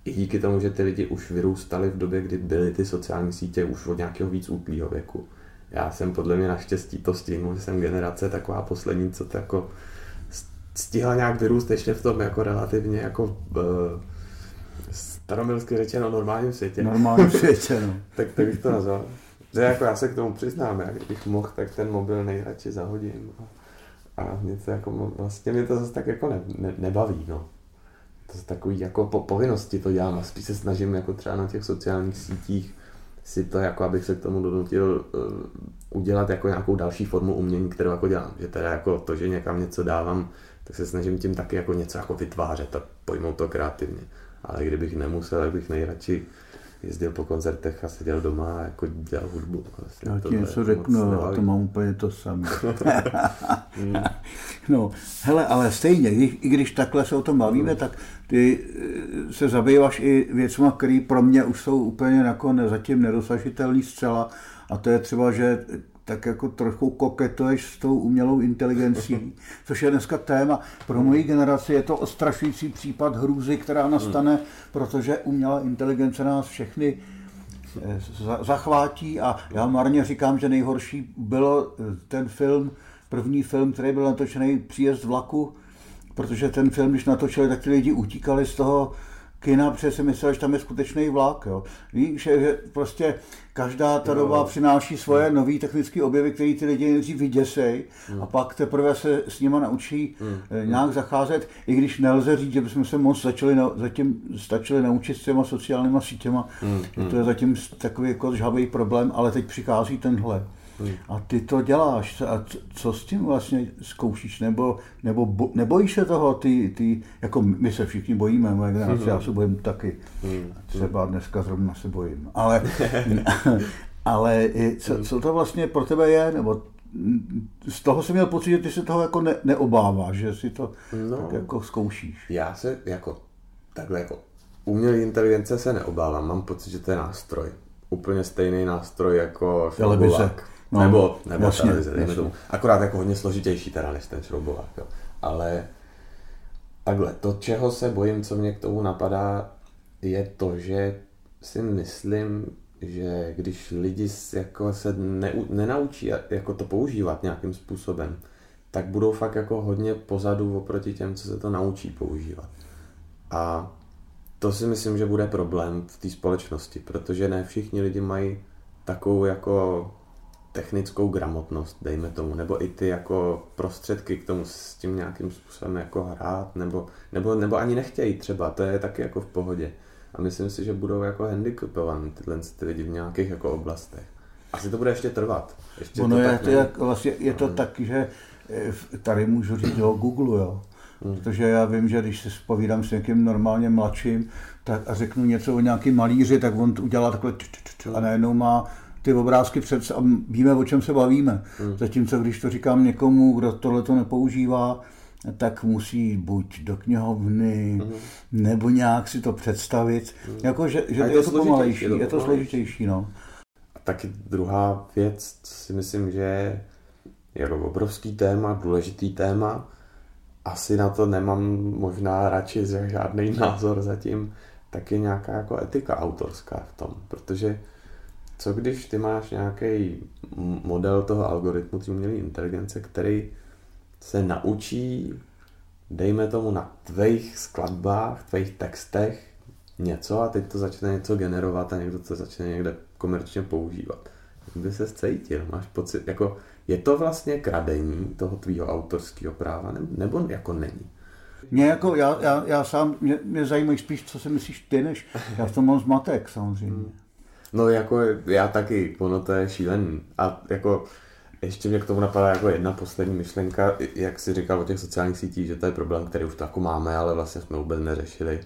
I díky tomu, že ty lidi už vyrůstali v době, kdy byly ty sociální sítě už od nějakého víc útlýho věku. Já jsem podle mě naštěstí to stihnul, že jsem generace taková poslední, co to jako stihla nějak vyrůst ještě v tom jako relativně jako uh, staromilsky řečeno normálním světě. Normálním světě, no. tak, tak bych to nazval. Že jako já se k tomu přiznám, jak kdybych mohl, tak ten mobil nejradši zahodím. A, a něco jako, vlastně mě to zase tak jako ne, ne, nebaví, no. To je takový jako po povinnosti to dělám a spíš se snažím jako třeba na těch sociálních sítích si to jako, abych se k tomu donutil uh, udělat jako nějakou další formu umění, kterou jako dělám. Že teda jako to, že někam něco dávám, tak se snažím tím taky jako něco jako vytvářet a pojmout to kreativně. Ale kdybych nemusel, tak bych nejradši jezdil po koncertech a seděl doma a jako dělal hudbu. Vlastně Já ti něco řeknu, a to mám úplně to samé. no, hele, ale stejně, i když takhle se o tom bavíme, tak ty eh, se zabýváš i věcmi, které pro mě už jsou úplně jako zatím nedosažitelný zcela. A to je třeba, že tak jako trochu koketuješ s tou umělou inteligencí, což je dneska téma. Pro moji generaci je to ostrašující případ hrůzy, která nastane, protože umělá inteligence nás všechny eh, zachvátí a já marně říkám, že nejhorší bylo eh, ten film, první film, který byl natočený Příjezd vlaku, protože ten film, když natočili, tak ty lidi utíkali z toho kina, protože si myslel, že tam je skutečný vlak. Jo. Víš, že prostě každá ta doba přináší svoje nové technické objevy, které ty lidi nejdřív vyděsej hmm. a pak teprve se s nima naučí hmm. nějak zacházet, i když nelze říct, že bychom se moc začali, zatím stačili naučit s těma sociálníma sítěma. Hmm. To je zatím takový jako žhavý problém, ale teď přichází tenhle. A ty to děláš. A co s tím vlastně zkoušíš? Nebo, nebo bo, nebojíš se toho? Ty, ty, jako my se všichni bojíme, moje generace, já se bojím taky. Hmm. Třeba dneska zrovna se bojím. Ale, ale co, co to vlastně pro tebe je? Nebo z toho jsem měl pocit, že ty se toho jako ne, neobáváš, že si to no, tak jako zkoušíš. Já se jako takhle jako umělé inteligence se neobávám, mám pocit, že to je nástroj. Úplně stejný nástroj jako televize. No, nebo nebo jasně, televize, jasně. Tomu. Akorát jako hodně složitější teda než ten šroubovák. Jo. Ale takhle, to, čeho se bojím, co mě k tomu napadá, je to, že si myslím, že když lidi jako se ne, nenaučí jako to používat nějakým způsobem, tak budou fakt jako hodně pozadu oproti těm, co se to naučí používat. A to si myslím, že bude problém v té společnosti, protože ne všichni lidi mají takovou jako technickou gramotnost, dejme tomu, nebo i ty jako prostředky k tomu s tím nějakým způsobem jako hrát, nebo, nebo, nebo ani nechtějí třeba, to je taky jako v pohodě. A myslím si, že budou jako handicapovaní tyhle ty lidi v nějakých jako oblastech. Asi to bude ještě trvat. Ještě ono to je, tak to, jak, vlastně, je to tak, že eh, tady můžu říct o Google, jo. Hmm. Protože já vím, že když se spovídám s někým normálně mladším tak a řeknu něco o nějaký malíři, tak on udělá takhle a najednou má ty obrázky před a víme, o čem se bavíme. Hmm. Zatímco když to říkám někomu, kdo tohle to nepoužívá, tak musí buď do knihovny, hmm. nebo nějak si to představit. Hmm. Jako, že, že je, je to pomalejší, je to, to složitější. No. A taky druhá věc, si myslím, že je jako obrovský téma, důležitý téma, asi na to nemám možná radši žádný názor zatím, tak je nějaká jako etika autorská v tom, protože co když ty máš nějaký model toho algoritmu té umělé inteligence, který se naučí, dejme tomu na tvých skladbách, tvých textech něco a teď to začne něco generovat a někdo to začne někde komerčně používat. Jak by se cítil? Máš pocit, jako je to vlastně kradení toho tvýho autorského práva, nebo jako není? Mě jako, já, já, já sám, mě, mě zajímají spíš, co si myslíš ty, než já v tom mám zmatek samozřejmě. Hmm. No jako já taky, ono to je šílený. A jako ještě mě k tomu napadá jako jedna poslední myšlenka, jak si říkal o těch sociálních sítích, že to je problém, který už to jako máme, ale vlastně jsme vůbec neřešili.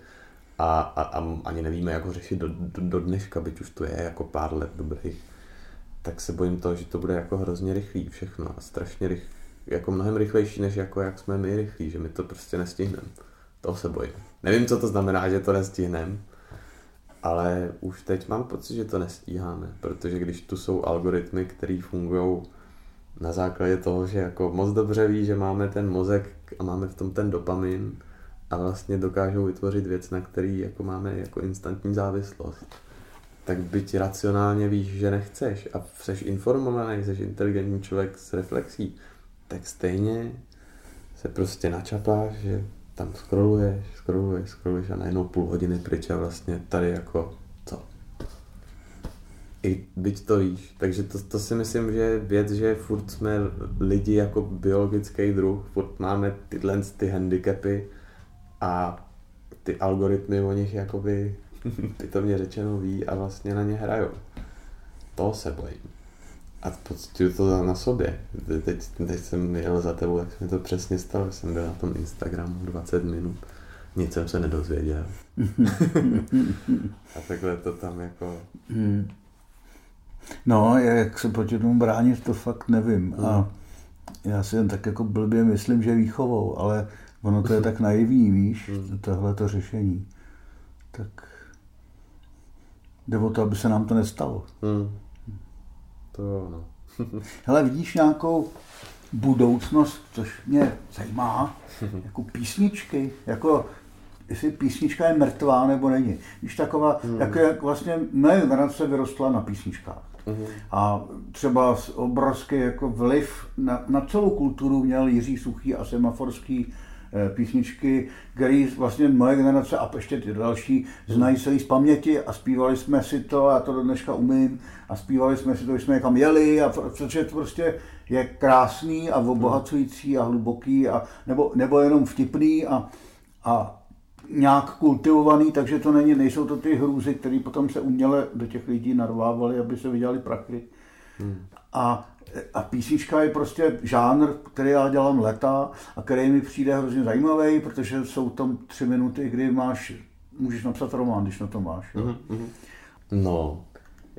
A, a, a ani nevíme, jak ho řešit do, do, do dneška, byť už to je jako pár let dobrých. Tak se bojím toho, že to bude jako hrozně rychlý všechno a strašně rychlý, jako mnohem rychlejší, než jako jak jsme my rychlí, že my to prostě nestihneme. Toho se bojím. Nevím, co to znamená, že to nestihneme, ale už teď mám pocit, že to nestíháme, protože když tu jsou algoritmy, které fungují na základě toho, že jako moc dobře ví, že máme ten mozek a máme v tom ten dopamin a vlastně dokážou vytvořit věc, na který jako máme jako instantní závislost. Tak byť racionálně víš, že nechceš a jsi informovaný, jsi inteligentní člověk s reflexí, tak stejně se prostě načapáš, že tam scrolluješ, scrolluješ, scrolluješ a najednou půl hodiny pryč a vlastně tady jako co? I byť to víš. Takže to, to si myslím, že je věc, že furt jsme lidi jako biologický druh, furt máme tyhle ty handicapy a ty algoritmy o nich jakoby pitomně řečeno ví a vlastně na ně hrajou. To se bojím. A pocituju to na sobě. Teď, teď jsem jel za tebou, jak mi to přesně stalo. Jsem byl na tom Instagramu 20 minut. Nic jsem se nedozvěděl. a takhle to tam jako... Hmm. No, jak se proti tomu bránit, to fakt nevím. Hmm. A já si jen tak jako blbě myslím, že výchovou, ale ono to je tak naivní, víš, hmm. tohle to řešení. Tak jde o to, aby se nám to nestalo. Hmm. To no. Hele, vidíš nějakou budoucnost, což mě zajímá, jako písničky, jako jestli písnička je mrtvá nebo není. Když taková, mm. jako jak vlastně moje generace vyrostla na písničkách. Mm. A třeba obrovský jako vliv na, na celou kulturu měl Jiří Suchý a Semaforský písničky, které vlastně moje generace a ještě ty další znají celý z paměti a zpívali jsme si to, a to do dneška umím, a zpívali jsme si to, když jsme někam jeli, a protože to prostě je krásný a obohacující a hluboký, a, nebo, nebo jenom vtipný a, a nějak kultivovaný, takže to není, nejsou to ty hrůzy, které potom se uměle do těch lidí narvávaly, aby se vydělali prachy. Hmm. A a písnička je prostě žánr, který já dělám leta a který mi přijde hrozně zajímavý, protože jsou tam tři minuty, kdy máš, můžeš napsat román, když na to máš. Mm-hmm. No,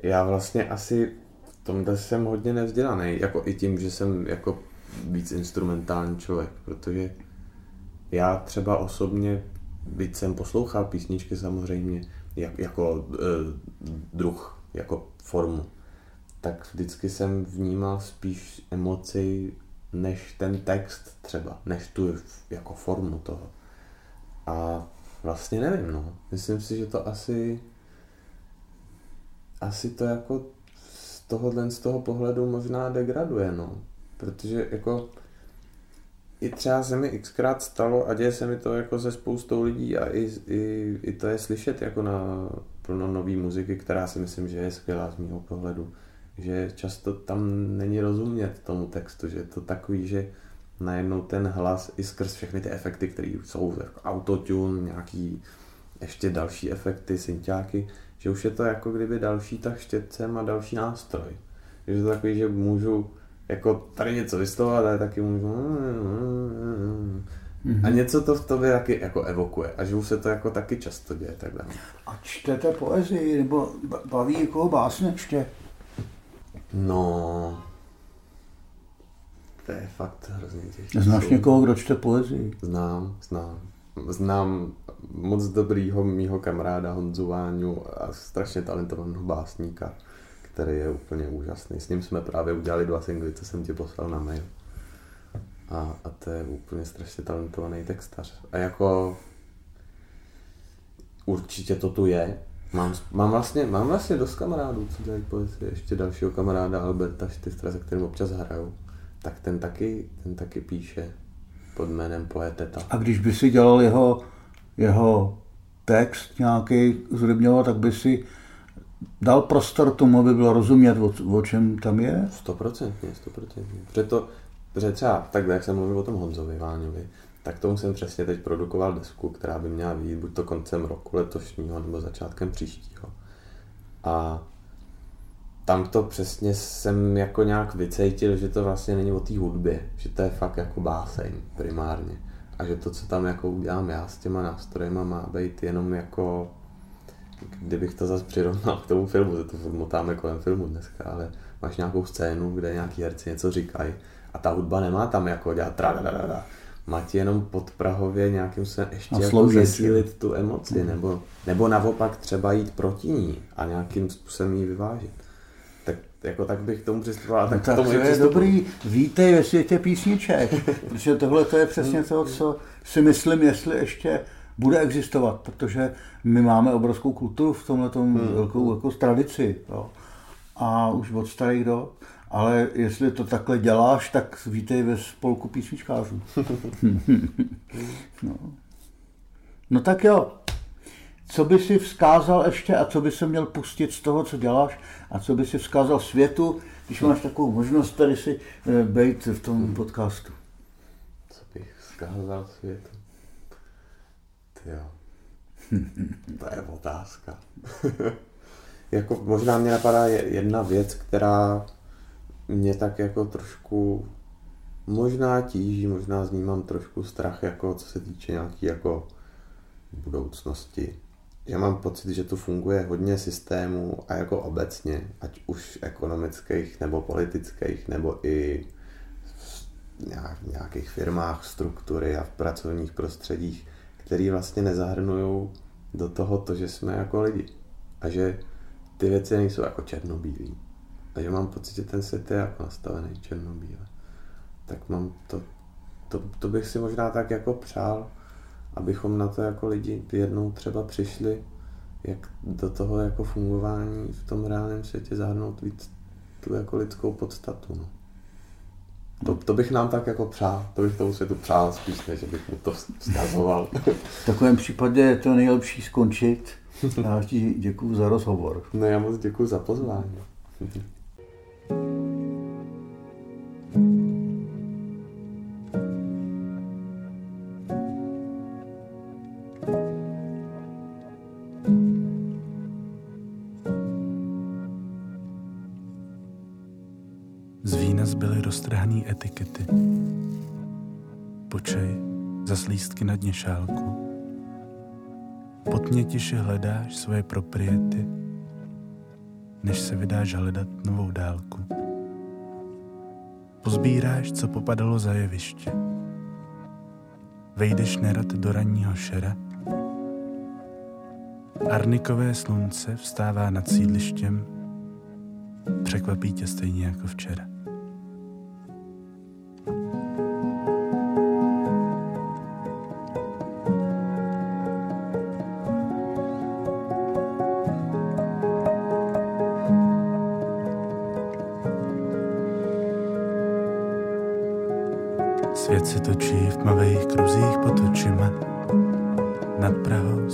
já vlastně asi v tomhle jsem hodně nevzdělaný, jako i tím, že jsem jako víc instrumentální člověk, protože já třeba osobně, byť jsem poslouchal písničky samozřejmě, jak, jako e, druh, jako formu, tak vždycky jsem vnímal spíš emoci než ten text třeba, než tu jako formu toho. A vlastně nevím, no. Myslím si, že to asi asi to jako z tohohle z toho pohledu možná degraduje, no. Protože jako i třeba se mi xkrát stalo a děje se mi to jako se spoustou lidí a i, i, i to je slyšet jako na plno nový muziky, která si myslím, že je skvělá z mého pohledu. Že často tam není rozumět tomu textu, že je to takový, že najednou ten hlas i skrz všechny ty efekty, které jsou jako autotune, nějaký ještě další efekty, synťáky, že už je to jako kdyby další tak štětcem a další nástroj. že je to takový, že můžu jako tady něco vystovat, ale taky můžu mm-hmm. a něco to v tobě taky jako evokuje a že už se to jako taky často děje takhle. A čtete poezii nebo baví jako básně čtě? No, to je fakt hrozně těžké. Znáš někoho, kdo čte poezii? Znám, znám. Znám moc dobrýho mýho kamaráda Honzu Váňu a strašně talentovaného básníka, který je úplně úžasný. S ním jsme právě udělali dva singly, co jsem ti poslal na mail. A, a to je úplně strašně talentovaný textař. A jako určitě to tu je. Mám, mám, vlastně, mám vlastně dost kamarádů, co dělají poezii. Ještě dalšího kamaráda Alberta Štiftra, se kterým občas hraju. Tak ten taky, ten taky píše pod jménem Poeteta. A když by si dělal jeho, jeho text nějaký zrybňoval, tak by si dal prostor tomu, aby bylo rozumět, o, o čem tam je? Stoprocentně, stoprocentně. Proto, protože třeba takhle, jak jsem mluvil o tom Honzovi Váňovi, tak tomu jsem přesně teď produkoval desku, která by měla být buď to koncem roku letošního, nebo začátkem příštího. A tam to přesně jsem jako nějak vycejtil, že to vlastně není o té hudbě, že to je fakt jako báseň primárně. A že to, co tam jako udělám já s těma nástrojema, má být jenom jako, kdybych to zase přirovnal k tomu filmu, že to motáme kolem filmu dneska, ale máš nějakou scénu, kde nějaký herci něco říkají a ta hudba nemá tam jako dělat tra má ti jenom podprahově nějakým se ještě jako zesílit tu emoci, nebo, nebo naopak třeba jít proti ní a nějakým způsobem ji vyvážit jako tak bych k tomu přistupoval. No tak, tak tomu to je dobrý, vítej ve světě písniček, protože tohle to je přesně to, co si myslím, jestli ještě bude existovat, protože my máme obrovskou kulturu v tomhle hmm. velkou jako tradici. Jo. A už od starých dob. Ale jestli to takhle děláš, tak vítej ve spolku písničkářů. no. no tak jo, co by si vzkázal ještě a co by se měl pustit z toho, co děláš a co by si vzkázal světu, když máš takovou možnost tady si eh, být v tom podcastu? Co bych vzkázal světu? jo. to je otázka. jako možná mě napadá jedna věc, která mě tak jako trošku možná tíží, možná z ní mám trošku strach, jako co se týče nějaký jako budoucnosti já mám pocit, že tu funguje hodně systémů a jako obecně, ať už ekonomických nebo politických, nebo i v nějakých firmách struktury a v pracovních prostředích, který vlastně nezahrnují do toho to, že jsme jako lidi. A že ty věci nejsou jako černobílý. A že mám pocit, že ten svět je jako nastavený černobíle. Tak mám to, to, to bych si možná tak jako přál, abychom na to jako lidi jednou třeba přišli, jak do toho jako fungování v tom reálném světě zahrnout víc tu jako lidskou podstatu. No. To, to bych nám tak jako přál, to bych tomu světu přál spíš, než bych mu to vzkazoval. v takovém případě je to nejlepší skončit. Já ti děkuji za rozhovor. No já moc děkuji za pozvání. Etikety. Počej za slístky na dně šálku. Potně tiše hledáš svoje propriety, než se vydáš hledat novou dálku. Pozbíráš, co popadalo za jeviště. Vejdeš nerad do ranního šera. Arnikové slunce vstává nad sídlištěm, překvapí tě stejně jako včera.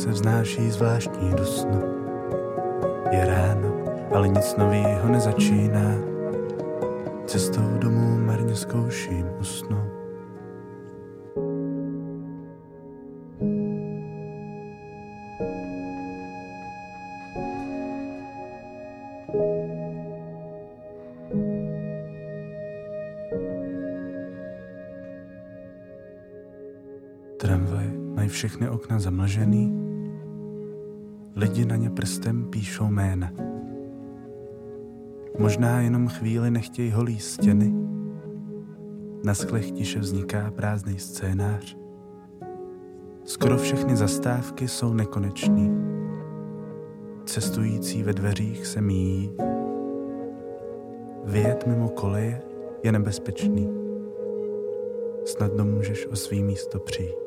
Se vznáší zvláštní dusno. Je ráno, ale nic novýho nezačíná. Cestou domů marně zkouším usnout. Tramvaj mají všechny okna zamlžený, lidi na ně prstem píšou jména. Možná jenom chvíli nechtějí holí stěny, na sklech tiše vzniká prázdný scénář. Skoro všechny zastávky jsou nekonečný. Cestující ve dveřích se míjí. Vyjet mimo koleje je nebezpečný. Snadno můžeš o svý místo přijít.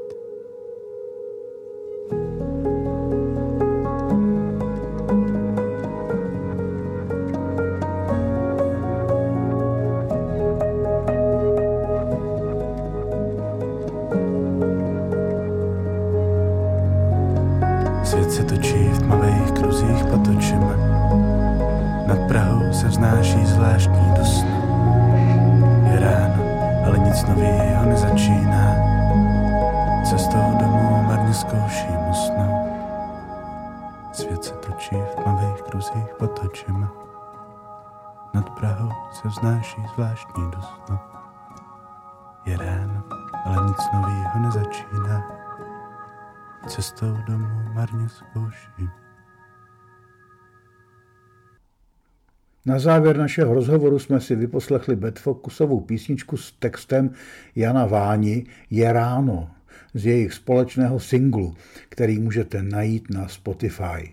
Zvláštní dusno. Je ráno, ale nic nového nezačíná cestou domů marně zkouším. Na závěr našeho rozhovoru jsme si vyposlechli Bedfokusovou písničku s textem Jana Váni Je ráno z jejich společného singlu, který můžete najít na Spotify.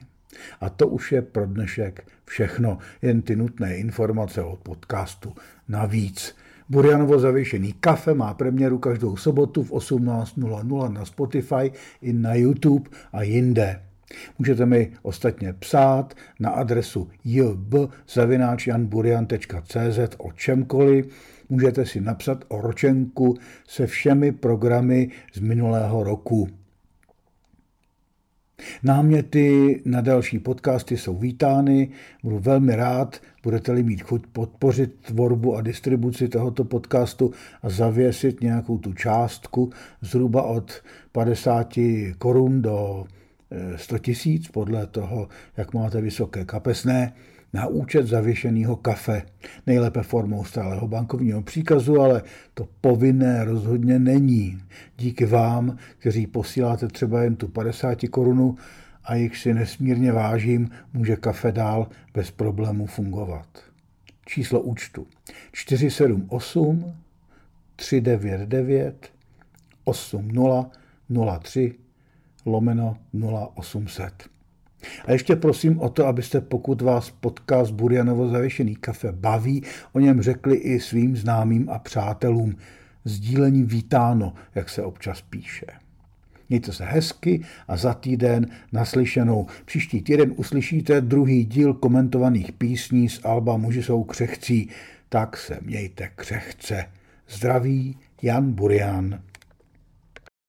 A to už je pro dnešek všechno, jen ty nutné informace od podcastu. Navíc Burjanovo zavěšený kafe má premiéru každou sobotu v 18.00 na Spotify i na YouTube a jinde. Můžete mi ostatně psát na adresu jb.janburian.cz o čemkoliv. Můžete si napsat o ročenku se všemi programy z minulého roku. Náměty na další podcasty jsou vítány. Budu velmi rád, budete-li mít chuť podpořit tvorbu a distribuci tohoto podcastu a zavěsit nějakou tu částku zhruba od 50 korun do 100 eh, tisíc, podle toho, jak máte vysoké kapesné na účet zavěšeného kafe. Nejlépe formou stáleho bankovního příkazu, ale to povinné rozhodně není. Díky vám, kteří posíláte třeba jen tu 50 korunu a jich si nesmírně vážím, může kafe dál bez problémů fungovat. Číslo účtu 478 399 8003 lomeno 0800. A ještě prosím o to, abyste, pokud vás podcast Burjanovo zavěšený kafe baví, o něm řekli i svým známým a přátelům. Sdílení vítáno, jak se občas píše. Mějte se hezky a za týden naslyšenou. Příští týden uslyšíte druhý díl komentovaných písní z Alba Muži jsou křehcí. Tak se mějte křehce. Zdraví Jan Burian.